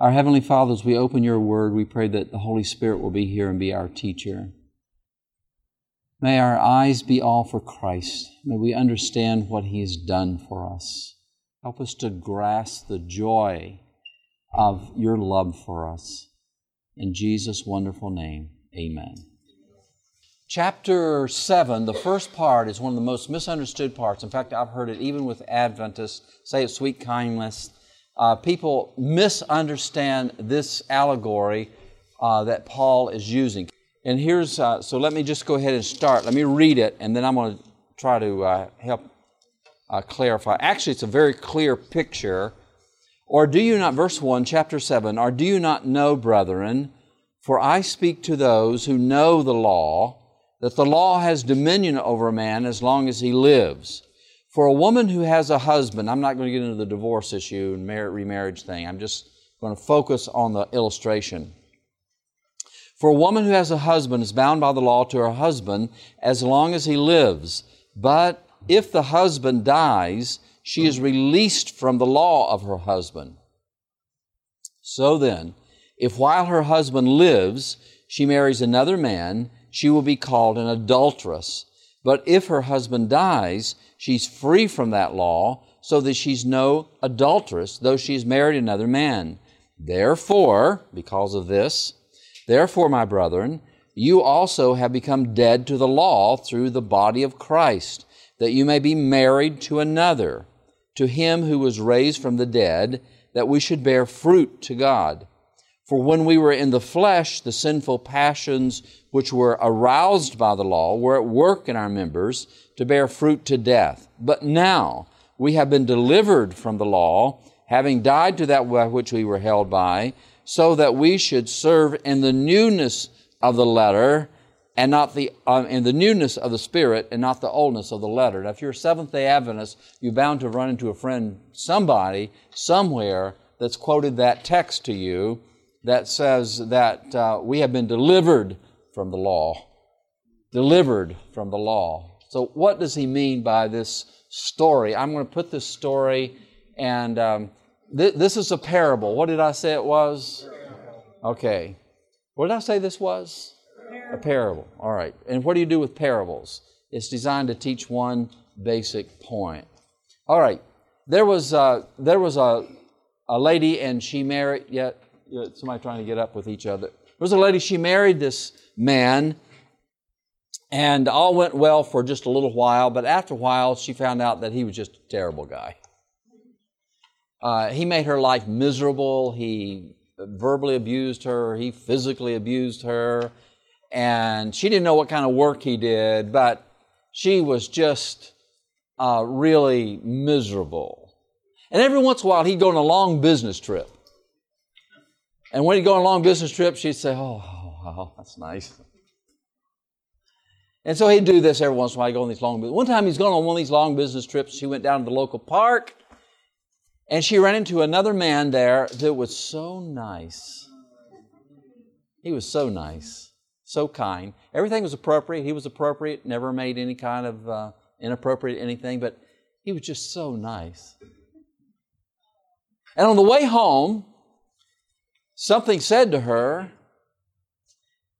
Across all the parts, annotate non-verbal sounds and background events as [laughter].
Our Heavenly Father, as we open your word, we pray that the Holy Spirit will be here and be our teacher. May our eyes be all for Christ. May we understand what He has done for us. Help us to grasp the joy of your love for us. In Jesus' wonderful name, amen. Chapter 7, the first part, is one of the most misunderstood parts. In fact, I've heard it even with Adventists say it's sweet kindness. Uh, people misunderstand this allegory uh, that Paul is using. And here's, uh, so let me just go ahead and start. Let me read it, and then I'm going to try to uh, help uh, clarify. Actually, it's a very clear picture. Or do you not, verse 1, chapter 7, or do you not know, brethren, for I speak to those who know the law, that the law has dominion over a man as long as he lives. For a woman who has a husband, I'm not going to get into the divorce issue and remarriage thing, I'm just going to focus on the illustration. For a woman who has a husband is bound by the law to her husband as long as he lives. But if the husband dies, she is released from the law of her husband. So then, if while her husband lives, she marries another man, she will be called an adulteress. But if her husband dies, she's free from that law, so that she's no adulteress, though she's married another man. Therefore, because of this, therefore, my brethren, you also have become dead to the law through the body of Christ, that you may be married to another, to him who was raised from the dead, that we should bear fruit to God. For when we were in the flesh, the sinful passions which were aroused by the law were at work in our members to bear fruit to death. But now we have been delivered from the law, having died to that by which we were held by, so that we should serve in the newness of the letter and not the um, in the newness of the spirit and not the oldness of the letter. Now, if you're a Seventh Day Adventist, you're bound to run into a friend, somebody, somewhere that's quoted that text to you that says that uh, we have been delivered from the law. Delivered from the law. So, what does he mean by this story? I'm going to put this story, and um, th- this is a parable. What did I say it was? Okay. What did I say this was? A parable. All right. And what do you do with parables? It's designed to teach one basic point. All right. There was uh, there was a a lady, and she married. Yet somebody trying to get up with each other. There was a lady, she married this man, and all went well for just a little while, but after a while, she found out that he was just a terrible guy. Uh, he made her life miserable. He verbally abused her, he physically abused her, and she didn't know what kind of work he did, but she was just uh, really miserable. And every once in a while, he'd go on a long business trip. And when he'd go on long business trip, she'd say, Oh, oh, that's nice. And so he'd do this every once in a while. He'd go on these long. One time he's going on one of these long business trips. She went down to the local park, and she ran into another man there that was so nice. He was so nice, so kind. Everything was appropriate. He was appropriate. Never made any kind of uh, inappropriate anything, but he was just so nice. And on the way home, something said to her,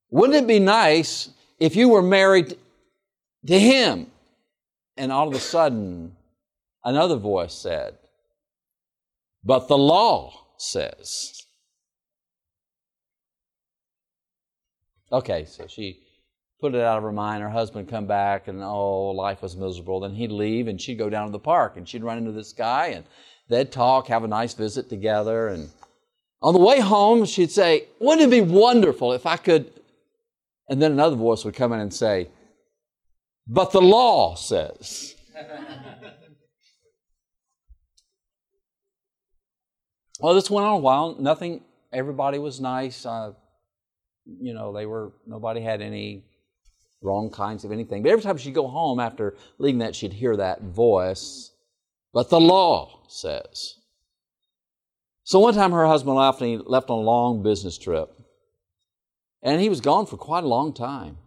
Wouldn't it be nice if you were married to him? And all of a sudden, another voice said, But the law says. Okay, so she put it out of her mind. Her husband come back, and oh, life was miserable. Then he'd leave, and she'd go down to the park, and she'd run into this guy, and they'd talk, have a nice visit together, and on the way home, she'd say, Wouldn't it be wonderful if I could? And then another voice would come in and say, But the law says. [laughs] well, this went on a while. Nothing, everybody was nice. Uh, you know, they were, nobody had any wrong kinds of anything. But every time she'd go home after leaving that, she'd hear that voice. But the law says. So one time her husband left and he left on a long business trip. And he was gone for quite a long time.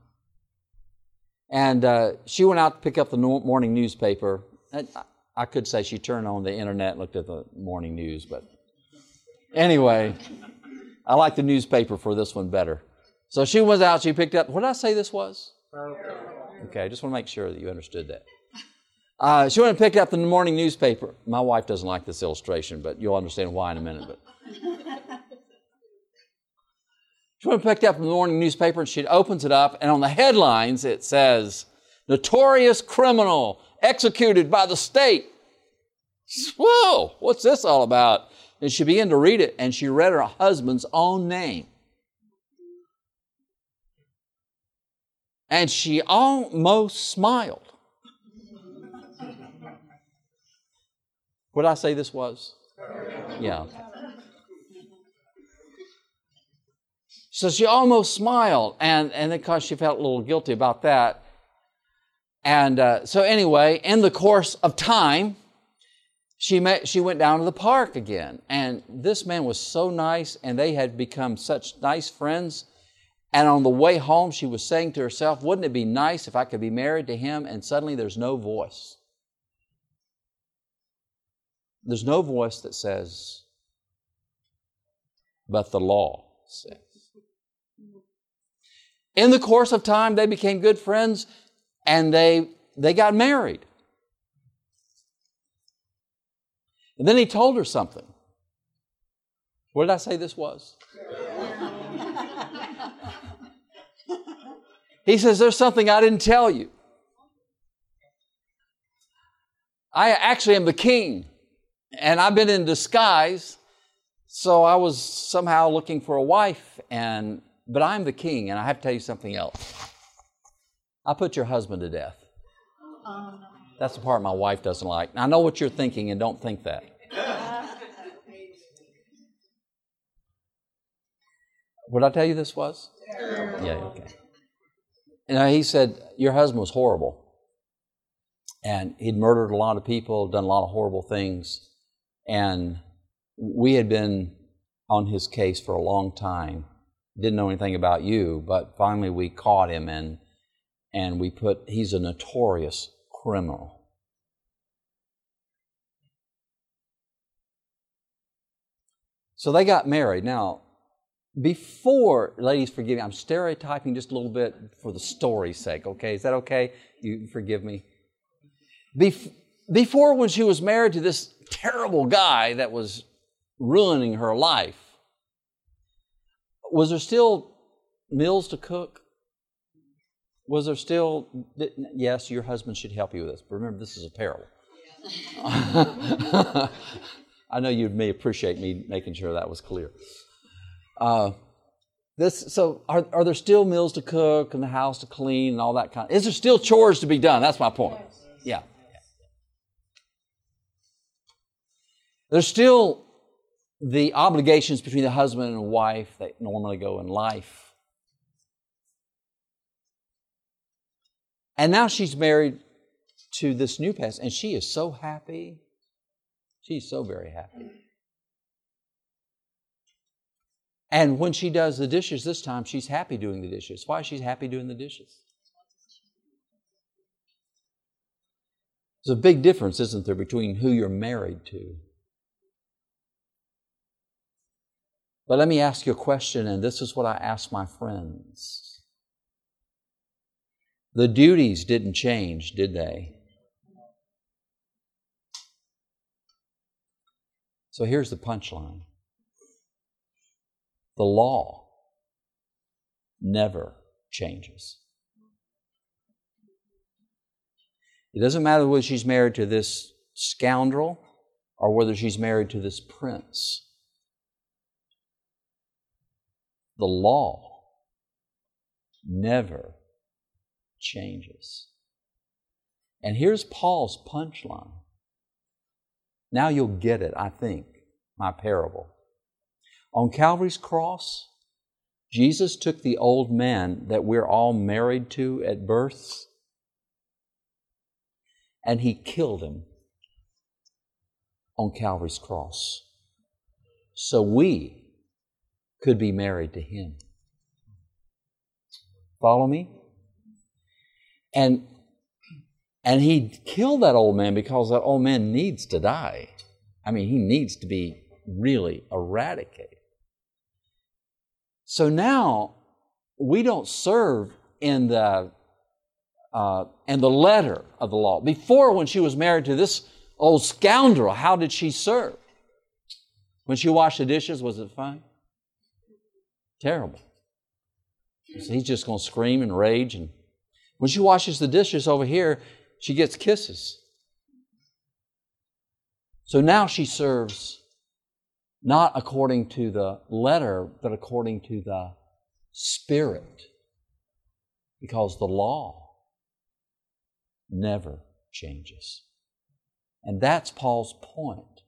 And uh, she went out to pick up the morning newspaper. I could say she turned on the internet and looked at the morning news, but anyway, I like the newspaper for this one better. So she was out, she picked up, what did I say this was? Okay, I just want to make sure that you understood that. Uh, she went and picked up the morning newspaper. My wife doesn't like this illustration, but you'll understand why in a minute. But [laughs] she went and picked up the morning newspaper and she opens it up, and on the headlines it says, Notorious criminal executed by the state. Whoa, what's this all about? And she began to read it, and she read her husband's own name. And she almost smiled. What did I say this was? Yeah. So she almost smiled, and, and because she felt a little guilty about that. And uh, so, anyway, in the course of time, she, met, she went down to the park again. And this man was so nice, and they had become such nice friends. And on the way home, she was saying to herself, Wouldn't it be nice if I could be married to him? And suddenly there's no voice. There's no voice that says, but the law says. In the course of time, they became good friends and they, they got married. And then he told her something. What did I say this was? [laughs] he says, There's something I didn't tell you. I actually am the king and I've been in disguise, so I was somehow looking for a wife, and but I'm the king, and I have to tell you something else. I put your husband to death. That's the part my wife doesn't like. I know what you're thinking, and don't think that. what did I tell you this was? Yeah, okay. And he said, Your husband was horrible. And he'd murdered a lot of people, done a lot of horrible things. And we had been on his case for a long time. Didn't know anything about you, but finally we caught him and and we put he's a notorious criminal. So they got married. Now, before, ladies, forgive me, I'm stereotyping just a little bit for the story's sake, okay? Is that okay? You forgive me? Bef- before, when she was married to this terrible guy that was ruining her life, was there still meals to cook? Was there still, yes, your husband should help you with this, but remember, this is a parable. [laughs] I know you may appreciate me making sure that was clear. Uh, this, so, are, are there still meals to cook and the house to clean and all that kind? Of, is there still chores to be done? That's my point. Yeah. There's still the obligations between the husband and wife that normally go in life. And now she's married to this new pastor, and she is so happy. She's so very happy. And when she does the dishes this time, she's happy doing the dishes. Why is she happy doing the dishes? There's a big difference, isn't there, between who you're married to But let me ask you a question, and this is what I ask my friends. The duties didn't change, did they? So here's the punchline the law never changes. It doesn't matter whether she's married to this scoundrel or whether she's married to this prince the law never changes. And here's Paul's punchline. Now you'll get it, I think, my parable. On Calvary's cross, Jesus took the old man that we're all married to at birth and he killed him on Calvary's cross. So we could be married to him. Follow me? And and he killed that old man because that old man needs to die. I mean, he needs to be really eradicated. So now we don't serve in the uh, in the letter of the law. Before, when she was married to this old scoundrel, how did she serve? When she washed the dishes, was it fine? Terrible. So he's just going to scream and rage. And when she washes the dishes over here, she gets kisses. So now she serves not according to the letter, but according to the spirit. Because the law never changes. And that's Paul's point.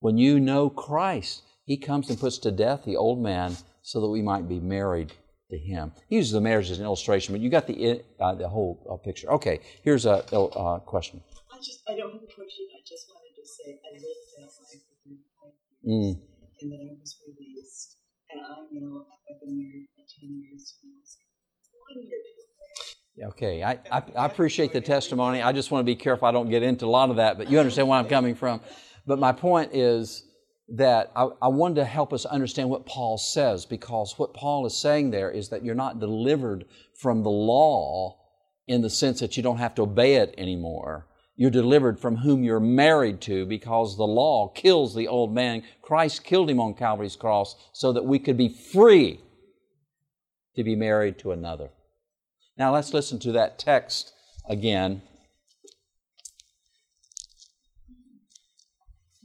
When you know Christ, he comes and puts to death the old man so that we might be married to him. He uses the marriage as an illustration, but you got the, uh, the whole uh, picture. Okay, here's a uh, question. I just, I don't have a question. I just wanted to say I lived that life with you. Mm. And then I was released. And I know I've been married for 10 years. One year Okay, I, I, I, appreciate the testimony. I just want to be careful I don't get into a lot of that, but you understand where I'm coming from. But my point is that I, I, wanted to help us understand what Paul says because what Paul is saying there is that you're not delivered from the law in the sense that you don't have to obey it anymore. You're delivered from whom you're married to because the law kills the old man. Christ killed him on Calvary's cross so that we could be free to be married to another. Now let's listen to that text again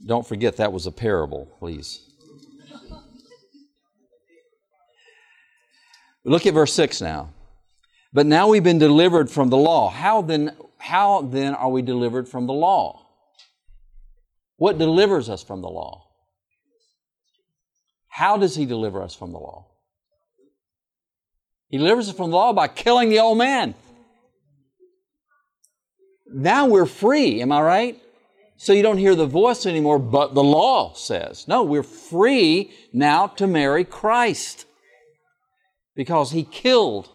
Don't forget that was a parable, please. Look at verse 6 now. But now we've been delivered from the law. How then, how then are we delivered from the law? What delivers us from the law? How does he deliver us from the law? He delivers us from the law by killing the old man. Now we're free, am I right? So you don't hear the voice anymore, but the law says. No, we're free now to marry Christ because he killed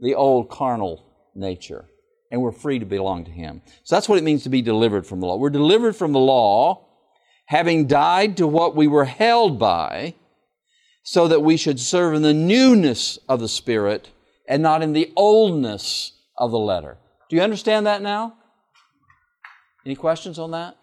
the old carnal nature and we're free to belong to him. So that's what it means to be delivered from the law. We're delivered from the law, having died to what we were held by, so that we should serve in the newness of the Spirit and not in the oldness of the letter. Do you understand that now? Any questions on that?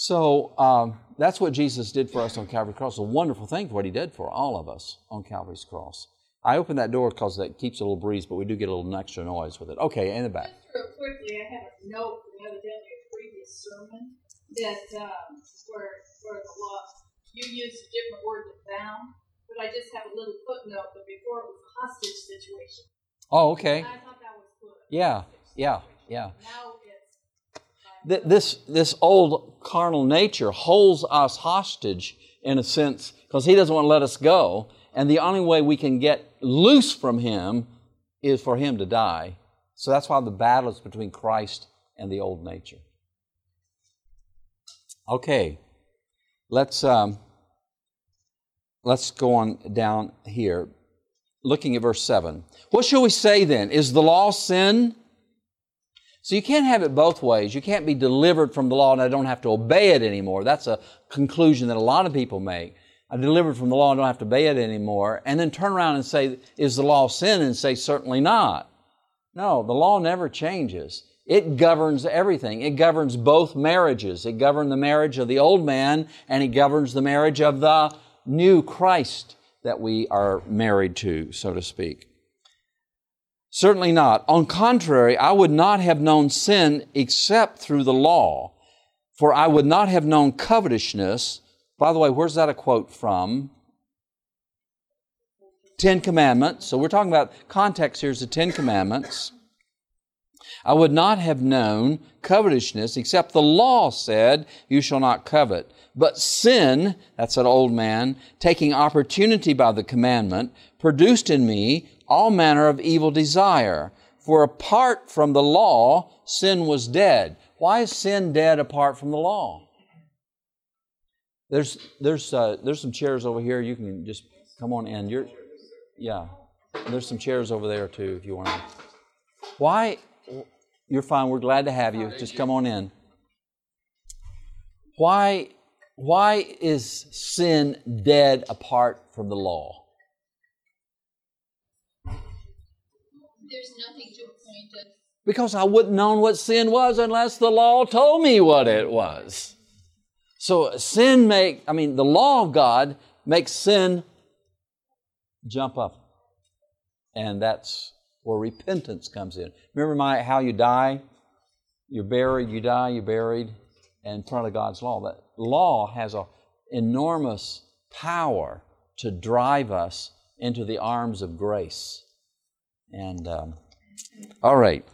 So um, that's what Jesus did for us on Calvary's cross. A wonderful thing for what He did for all of us on Calvary's cross. I open that door because that keeps a little breeze, but we do get a little extra noise with it. Okay, in the back. Just real quickly, I have a note from evidently a previous sermon that um, where where the law you used a different word than bound, but I just have a little footnote. But before it was a hostage situation. Oh, okay. I thought that was good. Yeah, yeah, yeah. Now this, this old carnal nature holds us hostage in a sense because he doesn't want to let us go. And the only way we can get loose from him is for him to die. So that's why the battle is between Christ and the old nature. Okay, let's um, let's go on down here, looking at verse seven. What shall we say then? Is the law sin? So you can't have it both ways. You can't be delivered from the law and I don't have to obey it anymore. That's a conclusion that a lot of people make. I'm delivered from the law and don't have to obey it anymore. And then turn around and say, is the law sin? And say, certainly not. No, the law never changes. It governs everything. It governs both marriages. It governs the marriage of the old man and it governs the marriage of the new Christ that we are married to, so to speak. Certainly not. On contrary, I would not have known sin except through the law, for I would not have known covetousness. By the way, where's that a quote from? Ten Commandments. So we're talking about context here is the Ten Commandments. I would not have known covetousness except the law said, You shall not covet. But sin, that's an old man, taking opportunity by the commandment, produced in me all manner of evil desire. For apart from the law, sin was dead. Why is sin dead apart from the law? There's, there's, uh, there's some chairs over here. You can just come on in. You're, yeah. There's some chairs over there too if you want to. Why? You're fine. We're glad to have you. Just come on in. Why, why is sin dead apart from the law? There's nothing to point us. Because I wouldn't known what sin was unless the law told me what it was. So sin make, I mean, the law of God makes sin jump up. And that's where repentance comes in. Remember my how you die? You're buried, you die, you're buried in front of God's law. That law has an enormous power to drive us into the arms of grace. And um, all right.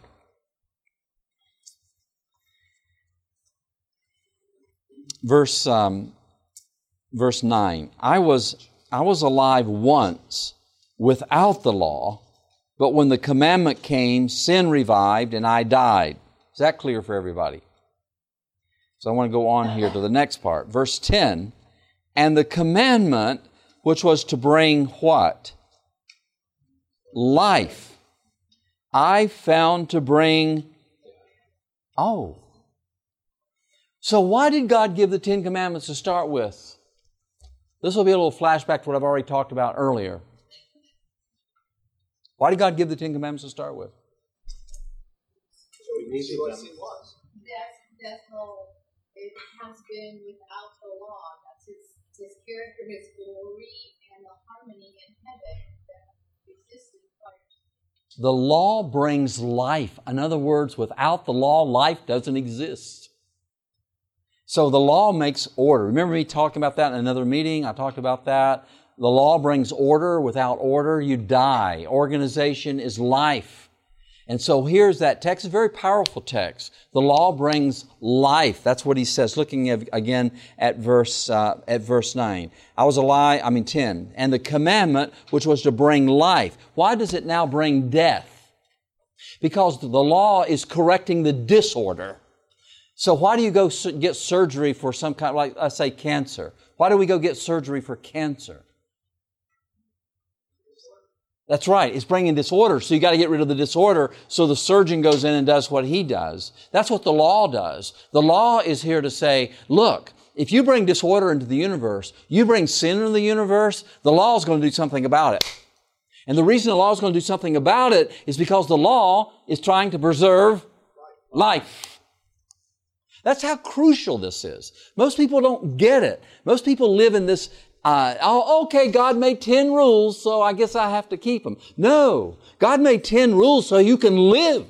Verse um, verse nine. I was I was alive once without the law, but when the commandment came, sin revived and I died. Is that clear for everybody? So I want to go on here to the next part. Verse 10 And the commandment which was to bring what? Life. I found to bring, oh. So why did God give the Ten Commandments to start with? This will be a little flashback to what I've already talked about earlier. Why did God give the Ten Commandments to start with? So he knew what sin was. That's, that's how it has been without the law. That's his, his character, his glory, and the harmony in heaven that existed prior to The law brings life. In other words, without the law, life doesn't exist. So the law makes order. Remember me talking about that in another meeting? I talked about that. The law brings order. Without order, you die. Organization is life. And so here's that text, a very powerful text. The law brings life. That's what he says. Looking at, again at verse uh, at verse nine, I was alive. I mean ten, and the commandment which was to bring life. Why does it now bring death? Because the law is correcting the disorder. So why do you go get surgery for some kind, like I say, cancer? Why do we go get surgery for cancer? That's right. It's bringing disorder. So you got to get rid of the disorder. So the surgeon goes in and does what he does. That's what the law does. The law is here to say, look, if you bring disorder into the universe, you bring sin into the universe, the law is going to do something about it. And the reason the law is going to do something about it is because the law is trying to preserve life. That's how crucial this is. Most people don't get it. Most people live in this uh, oh, okay, God made 10 rules, so I guess I have to keep them. No, God made 10 rules so you can live.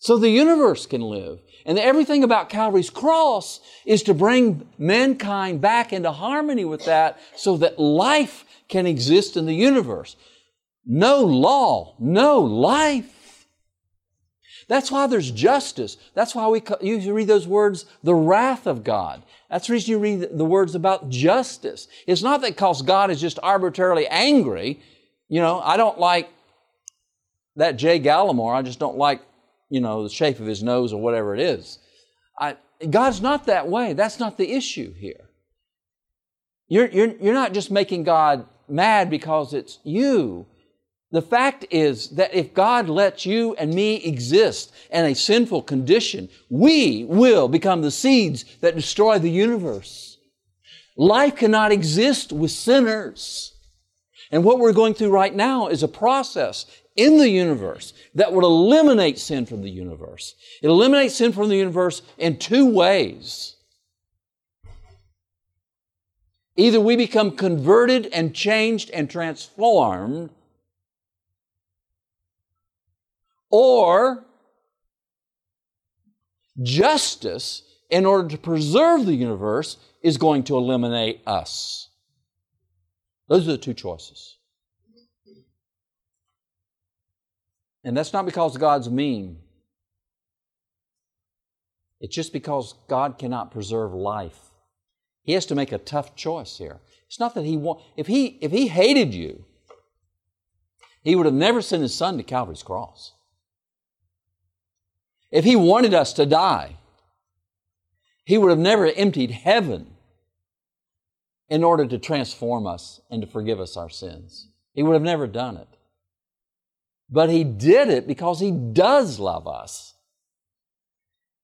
So the universe can live. And everything about Calvary's cross is to bring mankind back into harmony with that so that life can exist in the universe. No law, no life. That's why there's justice. That's why we usually read those words, the wrath of God. That's the reason you read the words about justice. It's not that because God is just arbitrarily angry. You know, I don't like that Jay Gallimore. I just don't like, you know, the shape of his nose or whatever it is. I, God's not that way. That's not the issue here. You're, you're, you're not just making God mad because it's you. The fact is that if God lets you and me exist in a sinful condition, we will become the seeds that destroy the universe. Life cannot exist with sinners. And what we're going through right now is a process in the universe that would eliminate sin from the universe. It eliminates sin from the universe in two ways. Either we become converted and changed and transformed, or justice, in order to preserve the universe, is going to eliminate us. Those are the two choices. And that's not because God's mean. It's just because God cannot preserve life. He has to make a tough choice here. It's not that he want if he if he hated you, he would have never sent his son to Calvary's cross. If he wanted us to die, he would have never emptied heaven in order to transform us and to forgive us our sins. He would have never done it. But he did it because he does love us.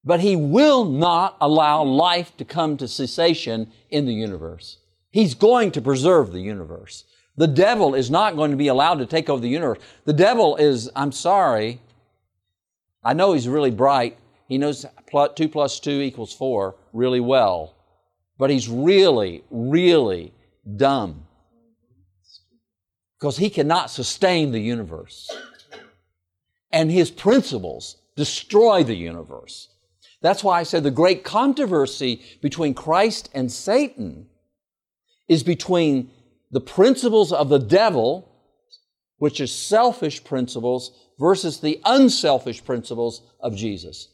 But he will not allow life to come to cessation in the universe. He's going to preserve the universe. The devil is not going to be allowed to take over the universe. The devil is, I'm sorry, I know he's really bright. He knows 2 plus 2 equals 4 really well. But he's really, really dumb. Because he cannot sustain the universe. And his principles destroy the universe. That's why I said the great controversy between Christ and Satan is between the principles of the devil, which is selfish principles, versus the unselfish principles of Jesus.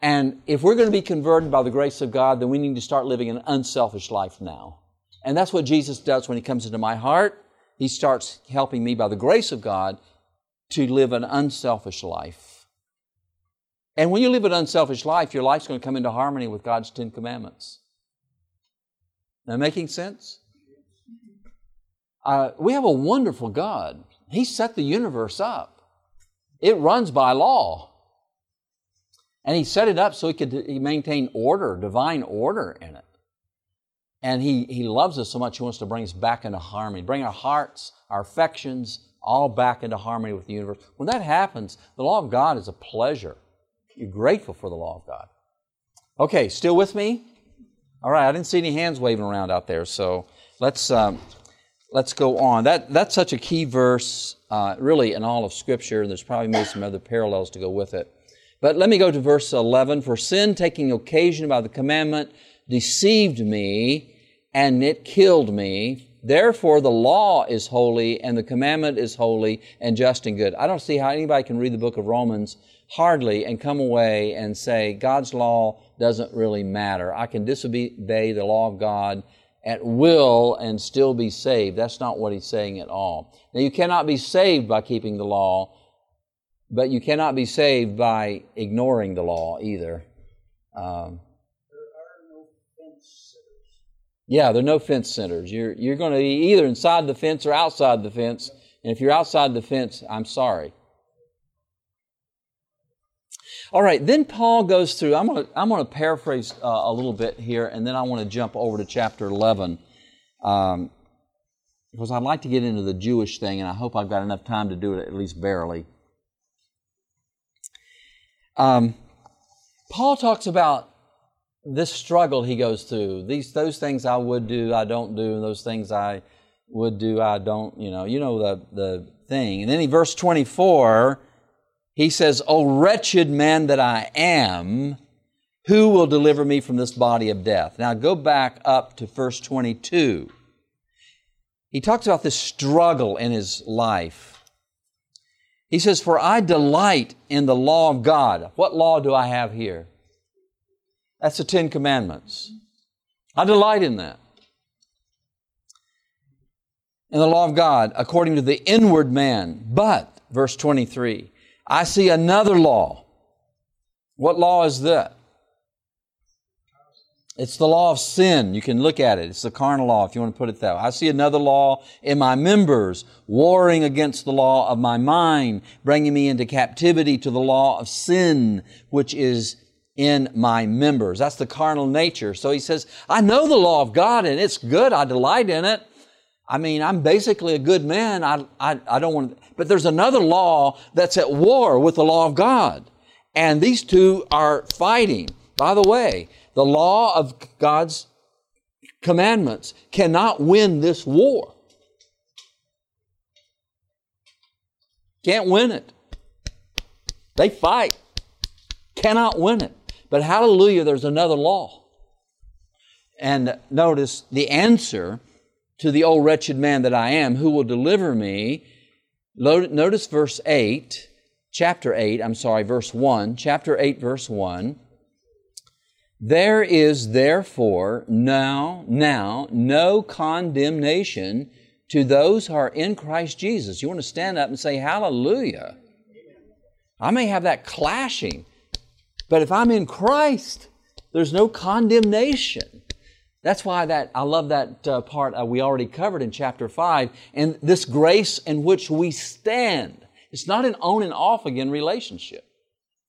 And if we're going to be converted by the grace of God, then we need to start living an unselfish life now. And that's what Jesus does when He comes into my heart. He starts helping me by the grace of God to live an unselfish life. And when you live an unselfish life, your life's going to come into harmony with God's Ten Commandments. Now, making sense? Uh, we have a wonderful God. He set the universe up. It runs by law. And He set it up so He could he maintain order, divine order in it. And he, he loves us so much, He wants to bring us back into harmony, bring our hearts, our affections, all back into harmony with the universe. When that happens, the law of God is a pleasure. You're grateful for the law of God. Okay, still with me? All right, I didn't see any hands waving around out there, so let's um, let's go on. That, that's such a key verse, uh, really, in all of Scripture. and There's probably maybe some other parallels to go with it. But let me go to verse 11. For sin, taking occasion by the commandment, deceived me, and it killed me. Therefore, the law is holy, and the commandment is holy, and just and good. I don't see how anybody can read the book of Romans hardly and come away and say, God's law doesn't really matter. I can disobey the law of God at will and still be saved. That's not what he's saying at all. Now, you cannot be saved by keeping the law, but you cannot be saved by ignoring the law either. Um, yeah, there are no fence sitters. You're, you're going to be either inside the fence or outside the fence. And if you're outside the fence, I'm sorry. All right, then Paul goes through, I'm going to, I'm to paraphrase uh, a little bit here, and then I want to jump over to chapter 11. Um, because I'd like to get into the Jewish thing, and I hope I've got enough time to do it at least barely. Um, Paul talks about this struggle he goes through. These those things I would do, I don't do, and those things I would do, I don't. You know, you know the the thing. And then in verse twenty four, he says, O wretched man that I am, who will deliver me from this body of death? Now go back up to verse 22. He talks about this struggle in his life. He says, For I delight in the law of God. What law do I have here? That's the Ten Commandments. I delight in that. In the law of God, according to the inward man. But, verse 23, I see another law. What law is that? It's the law of sin. You can look at it. It's the carnal law, if you want to put it that way. I see another law in my members, warring against the law of my mind, bringing me into captivity to the law of sin, which is in my members. That's the carnal nature. So he says, I know the law of God and it's good. I delight in it. I mean, I'm basically a good man. I, I, I don't want to, but there's another law that's at war with the law of God. And these two are fighting. By the way, the law of God's commandments cannot win this war. Can't win it. They fight. Cannot win it. But hallelujah, there's another law. And notice the answer to the old wretched man that I am, who will deliver me. Notice verse 8, chapter 8, I'm sorry, verse 1, chapter 8, verse 1. There is therefore now, now, no condemnation to those who are in Christ Jesus. You want to stand up and say, Hallelujah. I may have that clashing, but if I'm in Christ, there's no condemnation. That's why that I love that uh, part uh, we already covered in chapter 5 and this grace in which we stand. It's not an on and off again relationship.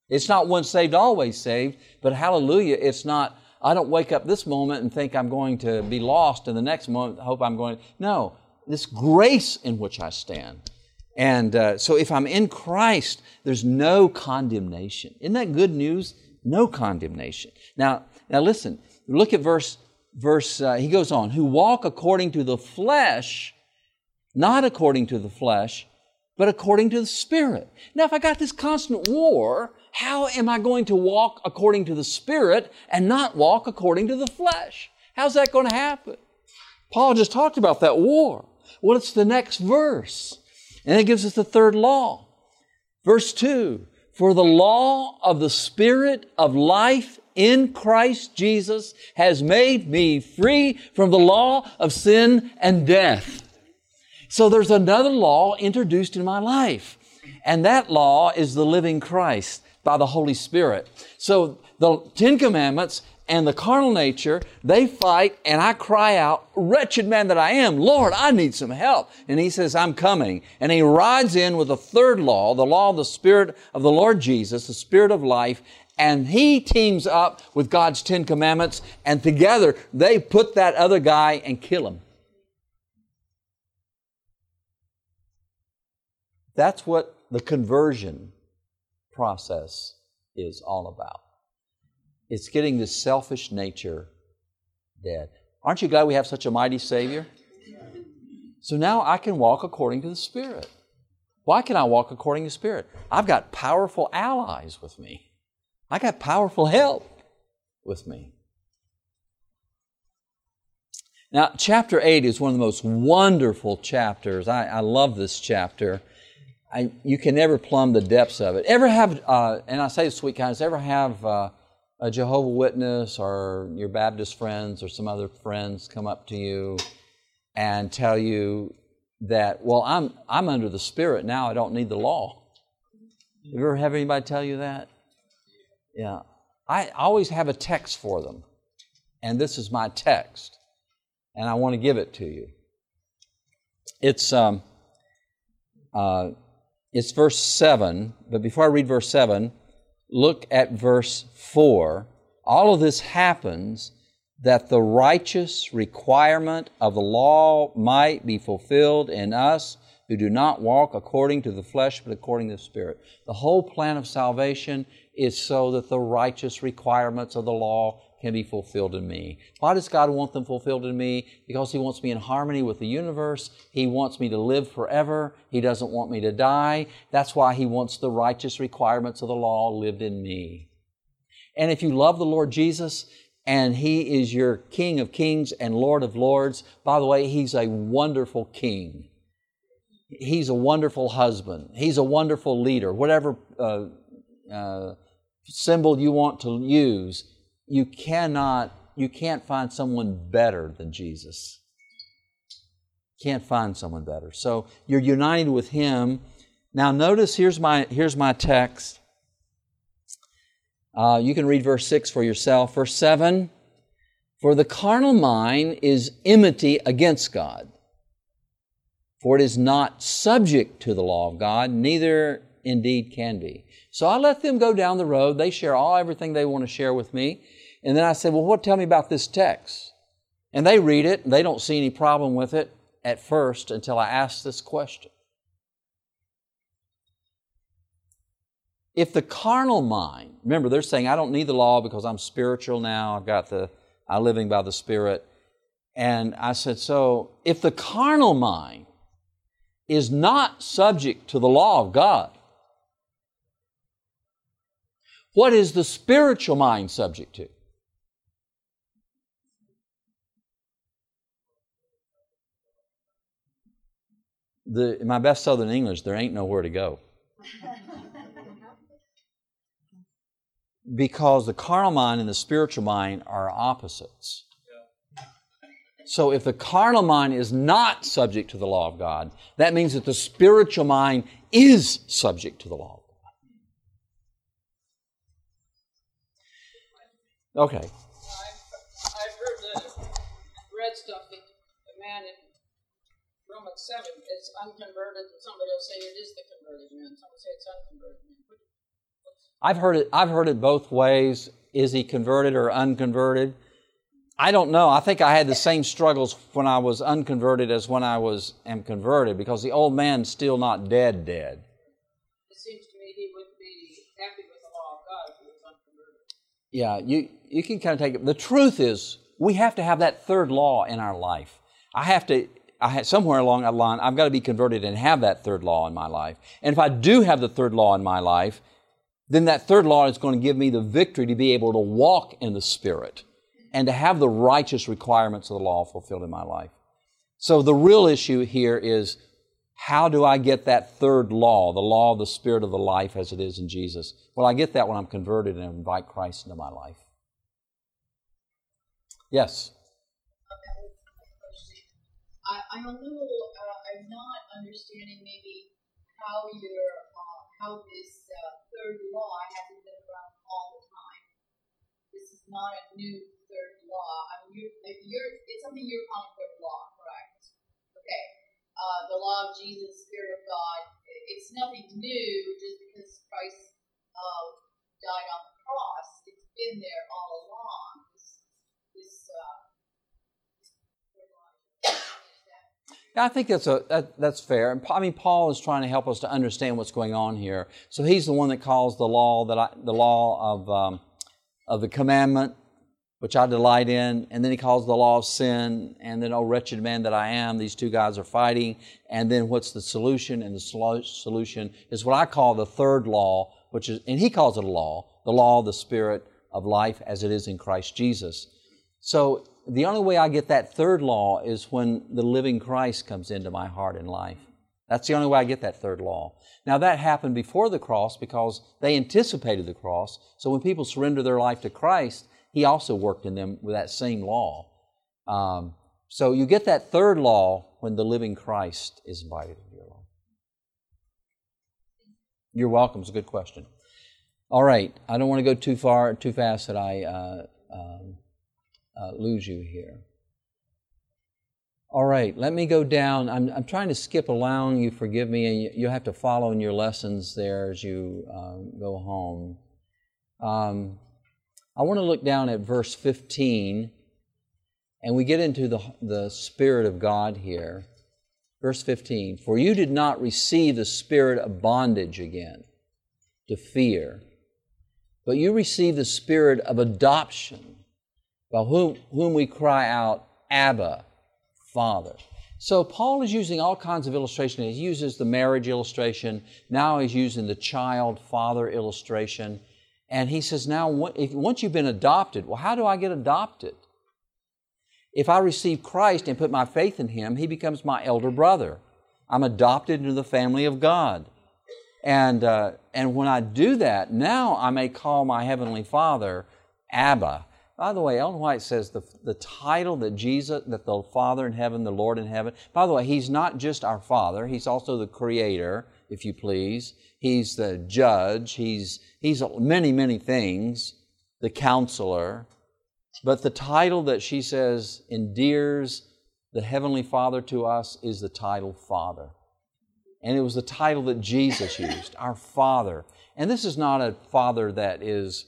It's not once saved, always saved, but hallelujah, it's not, I don't wake up this moment and think I'm going to be lost and the next moment hope I'm going, no. this grace in which I stand. And uh, so if I'm in Christ, there's no condemnation. Isn't that good news? No condemnation. Now, now listen, look at verse, verse uh, he goes on, who walk according to the flesh, not according to the flesh, but according to the Spirit. Now, if I got this constant war, how am I going to walk according to the Spirit and not walk according to the flesh? How's that going to happen? Paul just talked about that war. Well, it's the next verse. And it gives us the third law. Verse 2 For the law of the Spirit of life in Christ Jesus has made me free from the law of sin and death. So there's another law introduced in my life. And that law is the living Christ by the Holy Spirit. So the Ten Commandments and the carnal nature, they fight, and I cry out, Wretched man that I am, Lord, I need some help. And he says, I'm coming. And he rides in with the third law, the law of the Spirit of the Lord Jesus, the Spirit of life, and he teams up with God's Ten Commandments, and together they put that other guy and kill him. That's what the conversion process is all about. It's getting this selfish nature dead. Aren't you glad we have such a mighty Savior? So now I can walk according to the Spirit. Why can I walk according to the Spirit? I've got powerful allies with me. I got powerful help with me. Now, chapter 8 is one of the most wonderful chapters. I, I love this chapter. I, you can never plumb the depths of it. Ever have, uh, and I say this, sweet kindness, ever have uh, a Jehovah Witness or your Baptist friends or some other friends come up to you and tell you that, well, I'm I'm under the Spirit now. I don't need the law. Have You ever have anybody tell you that? Yeah, I always have a text for them, and this is my text, and I want to give it to you. It's um, uh, it's verse seven, but before I read verse seven, look at verse 4. All of this happens that the righteous requirement of the law might be fulfilled in us who do not walk according to the flesh but according to the Spirit. The whole plan of salvation is so that the righteous requirements of the law can be fulfilled in me. Why does God want them fulfilled in me? Because He wants me in harmony with the universe. He wants me to live forever. He doesn't want me to die. That's why He wants the righteous requirements of the law lived in me. And if you love the Lord Jesus, and He is your King of kings and Lord of lords, by the way, He's a wonderful King. He's a wonderful husband. He's a wonderful leader. Whatever uh, uh, symbol you want to use, you cannot, you can't find someone better than Jesus. Can't find someone better. So you're united with Him. Now notice here's my here's my text. Uh, you can read verse six for yourself. Verse seven. For the carnal mind is enmity against God. For it is not subject to the law of God, neither indeed can be. So I let them go down the road. They share all everything they want to share with me. And then I said, Well, what tell me about this text? And they read it, and they don't see any problem with it at first until I ask this question. If the carnal mind, remember they're saying, I don't need the law because I'm spiritual now, I've got the, I'm living by the Spirit. And I said, so if the carnal mind is not subject to the law of God, what is the spiritual mind subject to? the, in my best Southern English, there ain't nowhere to go. [laughs] because the carnal mind and the spiritual mind are opposites. So if the carnal mind is not subject to the law of God, that means that the spiritual mind is subject to the law of God. Okay. I've, heard the, read stuff that a man in Romans 7, it's unconverted, and somebody will say it is the converted man. Some will say it's unconverted man. I've heard it, I've heard it both ways. Is he converted or unconverted? I don't know. I think I had the same struggles when I was unconverted as when I was am converted because the old man's still not dead dead. It seems to me he wouldn't be happy with the law of God if he was unconverted. Yeah, you, you can kind of take it. The truth is, we have to have that third law in our life. I have to, I have, somewhere along that line, I've got to be converted and have that third law in my life. And if I do have the third law in my life, then that third law is going to give me the victory to be able to walk in the Spirit and to have the righteous requirements of the law fulfilled in my life. So the real issue here is how do I get that third law, the law of the Spirit of the life as it is in Jesus? Well, I get that when I'm converted and invite Christ into my life. Yes. I, I'm a little, uh, I'm not understanding maybe how your, uh, how this uh, third law hasn't been around all the time. This is not a new law. I mean, you're, you're, it's something you're calling third law, correct? Okay. Uh, the law of Jesus, Spirit of God. It's nothing new just because Christ uh, died on the cross. It's been there all along. This, this uh, I think that's a that, that's fair. I mean, Paul is trying to help us to understand what's going on here. So he's the one that calls the law that I, the law of um, of the commandment which I delight in. And then he calls the law of sin. And then, oh, wretched man that I am, these two guys are fighting. And then what's the solution? And the solution is what I call the third law, which is, and he calls it a law, the law of the Spirit of life as it is in Christ Jesus. So the only way I get that third law is when the living Christ comes into my heart and life. That's the only way I get that third law. Now, that happened before the cross because they anticipated the cross. So when people surrender their life to Christ, he also worked in them with that same law. Um, so you get that third law when the living Christ is invited into your life. You're welcome. It's a good question. All right. I don't want to go too far, too fast that I uh, um, uh, lose you here. All right, let me go down. I'm, I'm trying to skip along. You forgive me, and you, will have to follow in your lessons there as you uh, go home. Um, I want to look down at verse 15, and we get into the, the Spirit of God here. Verse 15 For you did not receive the spirit of bondage again to fear, but you received the spirit of adoption, by whom, whom we cry out, Abba, Father. So Paul is using all kinds of illustration. He uses the marriage illustration. Now he's using the child father illustration. And he says, now, if, once you've been adopted, well, how do I get adopted? If I receive Christ and put my faith in him, he becomes my elder brother. I'm adopted into the family of God. And, uh, and when I do that, now I may call my Heavenly Father Abba. By the way, Ellen White says the, the title that Jesus, that the Father in heaven, the Lord in heaven, by the way, He's not just our Father, He's also the Creator, if you please. He's the judge. He's, he's many, many things, the counselor. But the title that she says endears the Heavenly Father to us is the title Father. And it was the title that Jesus used, our Father. And this is not a Father that is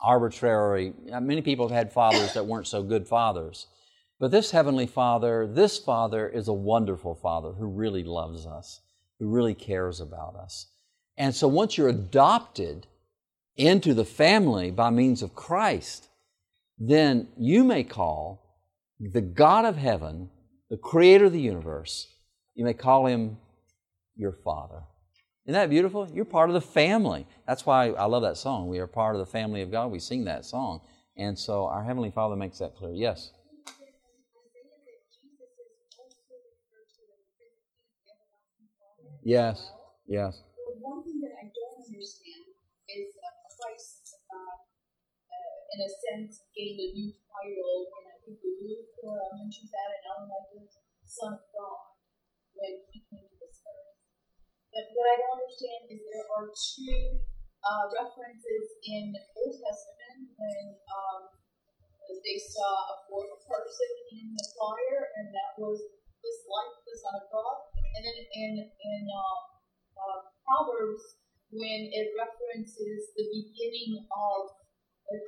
arbitrary. Many people have had fathers that weren't so good fathers. But this Heavenly Father, this Father is a wonderful Father who really loves us who really cares about us. And so once you're adopted into the family by means of Christ, then you may call the God of heaven, the creator of the universe, you may call him your father. Isn't that beautiful? You're part of the family. That's why I love that song. We are part of the family of God. We sing that song. And so our Heavenly Father makes that clear. Yes? Yes, yes. one thing that I don't understand is Christ, uh, uh, in a sense, gained a new title, and I think Luke uh, mentions that, and Ellen Son of God, when he came to this earth. But what I don't understand is there are two uh, references in the Old Testament when um, they saw a fourth person in the fire, and that was this life, the Son of God and then in in uh, uh, Proverbs, when it references the beginning of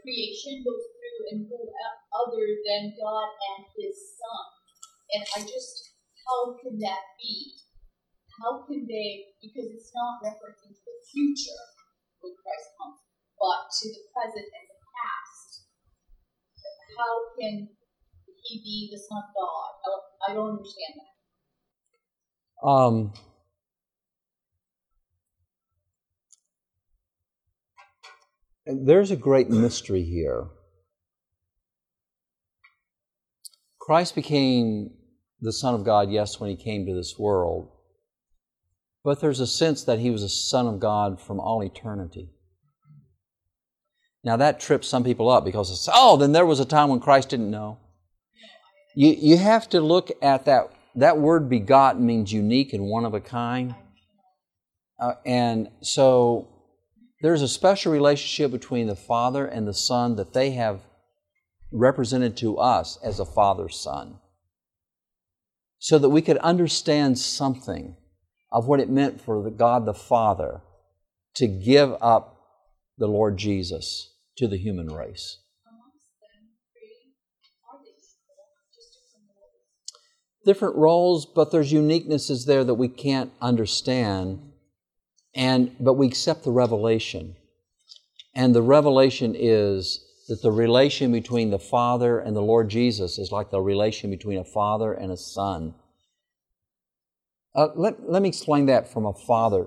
creation goes through and who other than God and His Son? And I just, how can that be? How can they, because it's not referencing to the future when Christ comes, but to the present and the past. How can he be the Son of God? I don't understand that. Um, there's a great mystery here. Christ became the Son of God, yes, when he came to this world, but there's a sense that he was a Son of God from all eternity. Now that trips some people up because it's, oh, then there was a time when Christ didn't know. You, you have to look at that. That word begotten means unique and one of a kind. Uh, and so there's a special relationship between the Father and the Son that they have represented to us as a father son. So that we could understand something of what it meant for the God the Father to give up the Lord Jesus to the human race. Different roles, but there's uniquenesses there that we can't understand. And but we accept the revelation. And the revelation is that the relation between the Father and the Lord Jesus is like the relation between a father and a son. Uh, let, let me explain that from a father.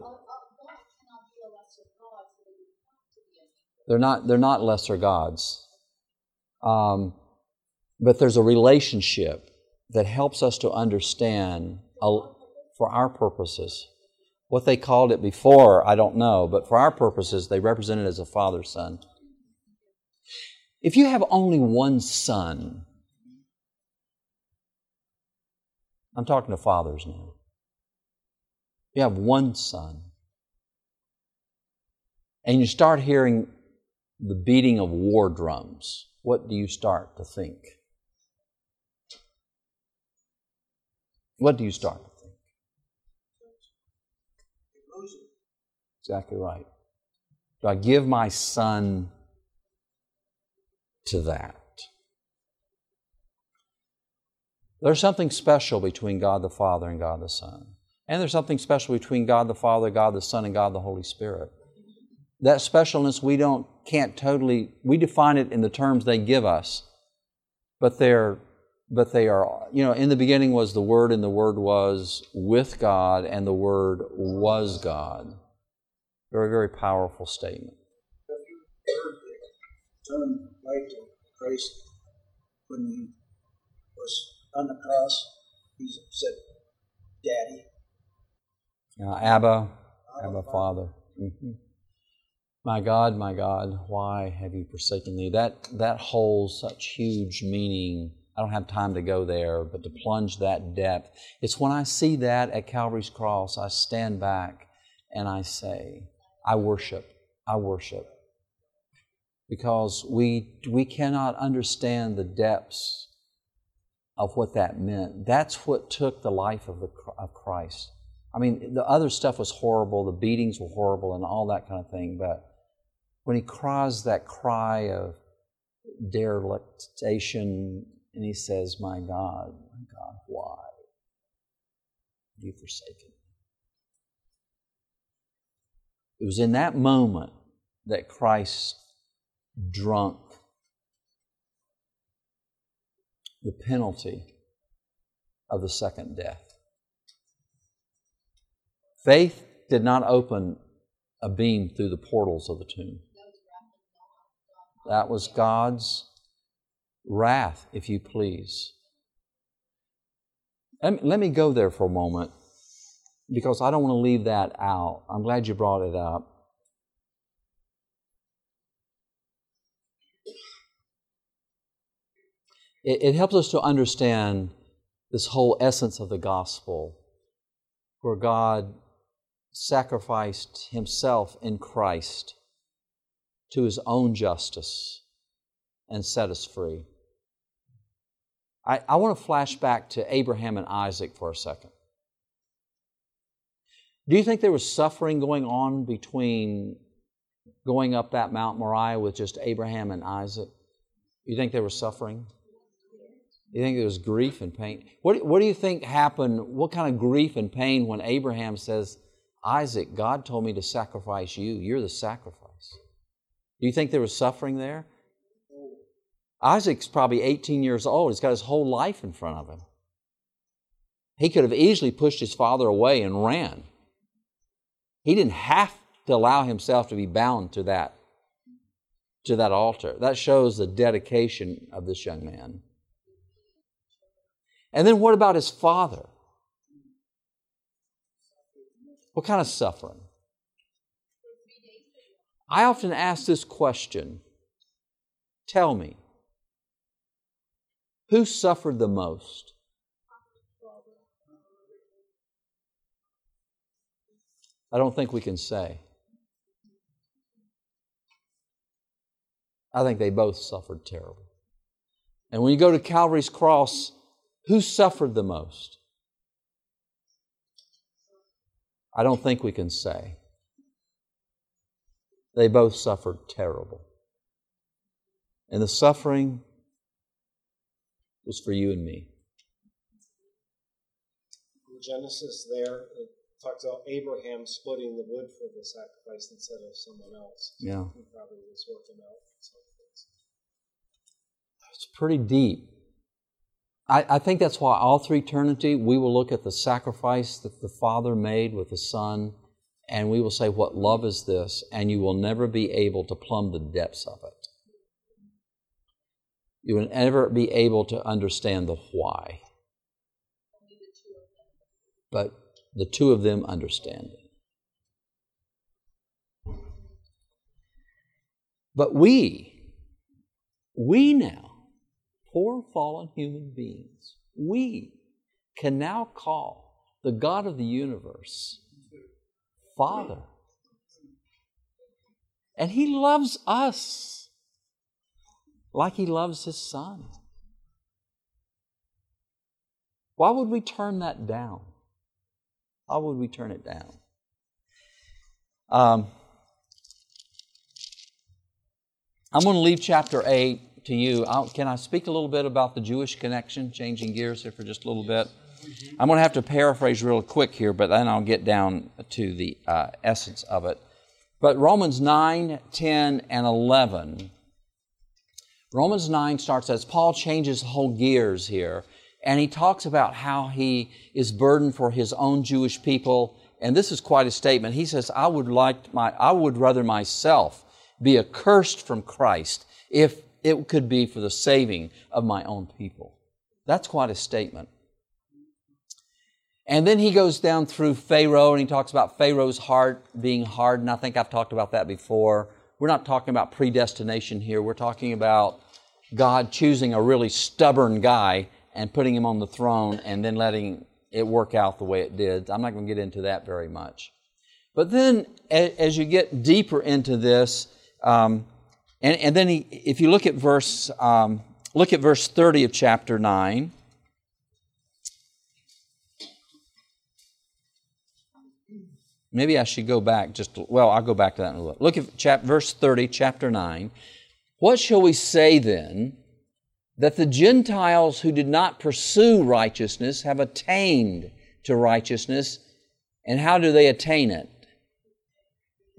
They're not, they're not lesser gods. Um, but there's a relationship that helps us to understand, for our purposes, what they called it before, I don't know, but for our purposes, they represent it as a father son. If you have only one son, I'm talking to fathers now. You have one son, and you start hearing the beating of war drums, what do you start to think? What do you start to think? Exactly right. Do I give my son to that? There's something special between God the Father and God the Son. And there's something special between God the Father, God the Son, and God the Holy Spirit. That specialness we don't can't totally we define it in the terms they give us, but they're but they are you know in the beginning was the Word, and the Word was with God, and the Word was God. Very very powerful statement. Have you heard the term right to Christ when he was on the cross? He said, "Daddy." Uh, Abba, Abba, Father. Mm-hmm. My God, my God, why have you forsaken me? That, that holds such huge meaning. I don't have time to go there, but to plunge that depth. It's when I see that at Calvary's cross, I stand back and I say, I worship, I worship. Because we, we cannot understand the depths of what that meant. That's what took the life of, the, of Christ. I mean, the other stuff was horrible, the beatings were horrible, and all that kind of thing, but when he cries that cry of derelictation and he says, My God, my God, why have you forsaken me? It was in that moment that Christ drunk the penalty of the second death. Faith did not open a beam through the portals of the tomb. That was God's wrath, if you please. Let me go there for a moment because I don't want to leave that out. I'm glad you brought it up. It, it helps us to understand this whole essence of the gospel where God sacrificed himself in Christ to his own justice and set us free. I, I want to flash back to Abraham and Isaac for a second. Do you think there was suffering going on between going up that Mount Moriah with just Abraham and Isaac? You think there was suffering? You think there was grief and pain? What, what do you think happened? What kind of grief and pain when Abraham says, Isaac, God told me to sacrifice you. You're the sacrifice. Do you think there was suffering there? Isaac's probably 18 years old. He's got his whole life in front of him. He could have easily pushed his father away and ran. He didn't have to allow himself to be bound to that to that altar. That shows the dedication of this young man. And then what about his father? What kind of suffering? I often ask this question Tell me, who suffered the most? I don't think we can say. I think they both suffered terribly. And when you go to Calvary's cross, who suffered the most? I don't think we can say. They both suffered terrible. And the suffering was for you and me. In Genesis, there, it talks about Abraham splitting the wood for the sacrifice instead of someone else. Yeah. He probably was working out some things. It's pretty deep. I, I think that's why all through eternity we will look at the sacrifice that the Father made with the Son, and we will say, What love is this? And you will never be able to plumb the depths of it. You will never be able to understand the why. But the two of them understand it. But we, we now, poor fallen human beings, we can now call the God of the universe Father. And He loves us like He loves His Son. Why would we turn that down? How would we turn it down? Um, I'm going to leave chapter 8 to you. I'll, can I speak a little bit about the Jewish connection, changing gears here for just a little bit? I'm going to have to paraphrase real quick here, but then I'll get down to the uh, essence of it. But Romans 9, 10, and 11. Romans 9 starts as Paul changes whole gears here, and he talks about how he is burdened for his own Jewish people. And this is quite a statement. He says, I would like my, I would rather myself be accursed from Christ if it could be for the saving of my own people. That's quite a statement. And then he goes down through Pharaoh and he talks about Pharaoh's heart being hardened. I think I've talked about that before. We're not talking about predestination here. We're talking about God choosing a really stubborn guy and putting him on the throne and then letting it work out the way it did. I'm not going to get into that very much. But then as you get deeper into this, um, and, and, then he, if you look at verse, um, look at verse 30 of chapter 9. Maybe I should go back just, well, I'll go back to that in a little. Look at chap, verse 30, chapter 9. What shall we say then? That the Gentiles who did not pursue righteousness have attained to righteousness. And how do they attain it?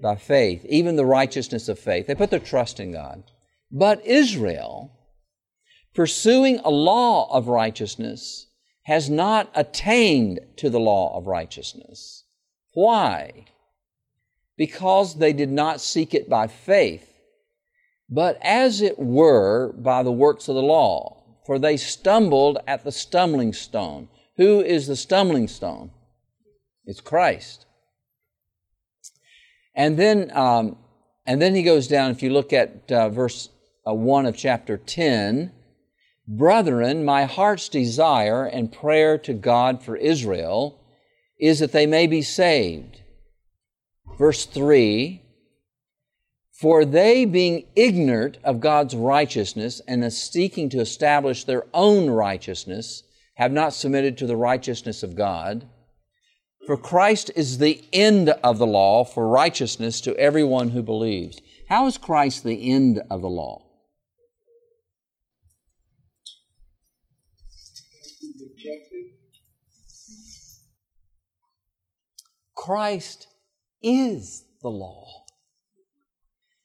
By faith, even the righteousness of faith. They put their trust in God. But Israel, pursuing a law of righteousness, has not attained to the law of righteousness. Why? Because they did not seek it by faith, but as it were by the works of the law. For they stumbled at the stumbling stone. Who is the stumbling stone? It's Christ. And then, um, and then he goes down. If you look at uh, verse uh, one of chapter ten, brethren, my heart's desire and prayer to God for Israel is that they may be saved. Verse 3 For they, being ignorant of God's righteousness and seeking to establish their own righteousness, have not submitted to the righteousness of God. For Christ is the end of the law for righteousness to everyone who believes. How is Christ the end of the law? Christ is the law.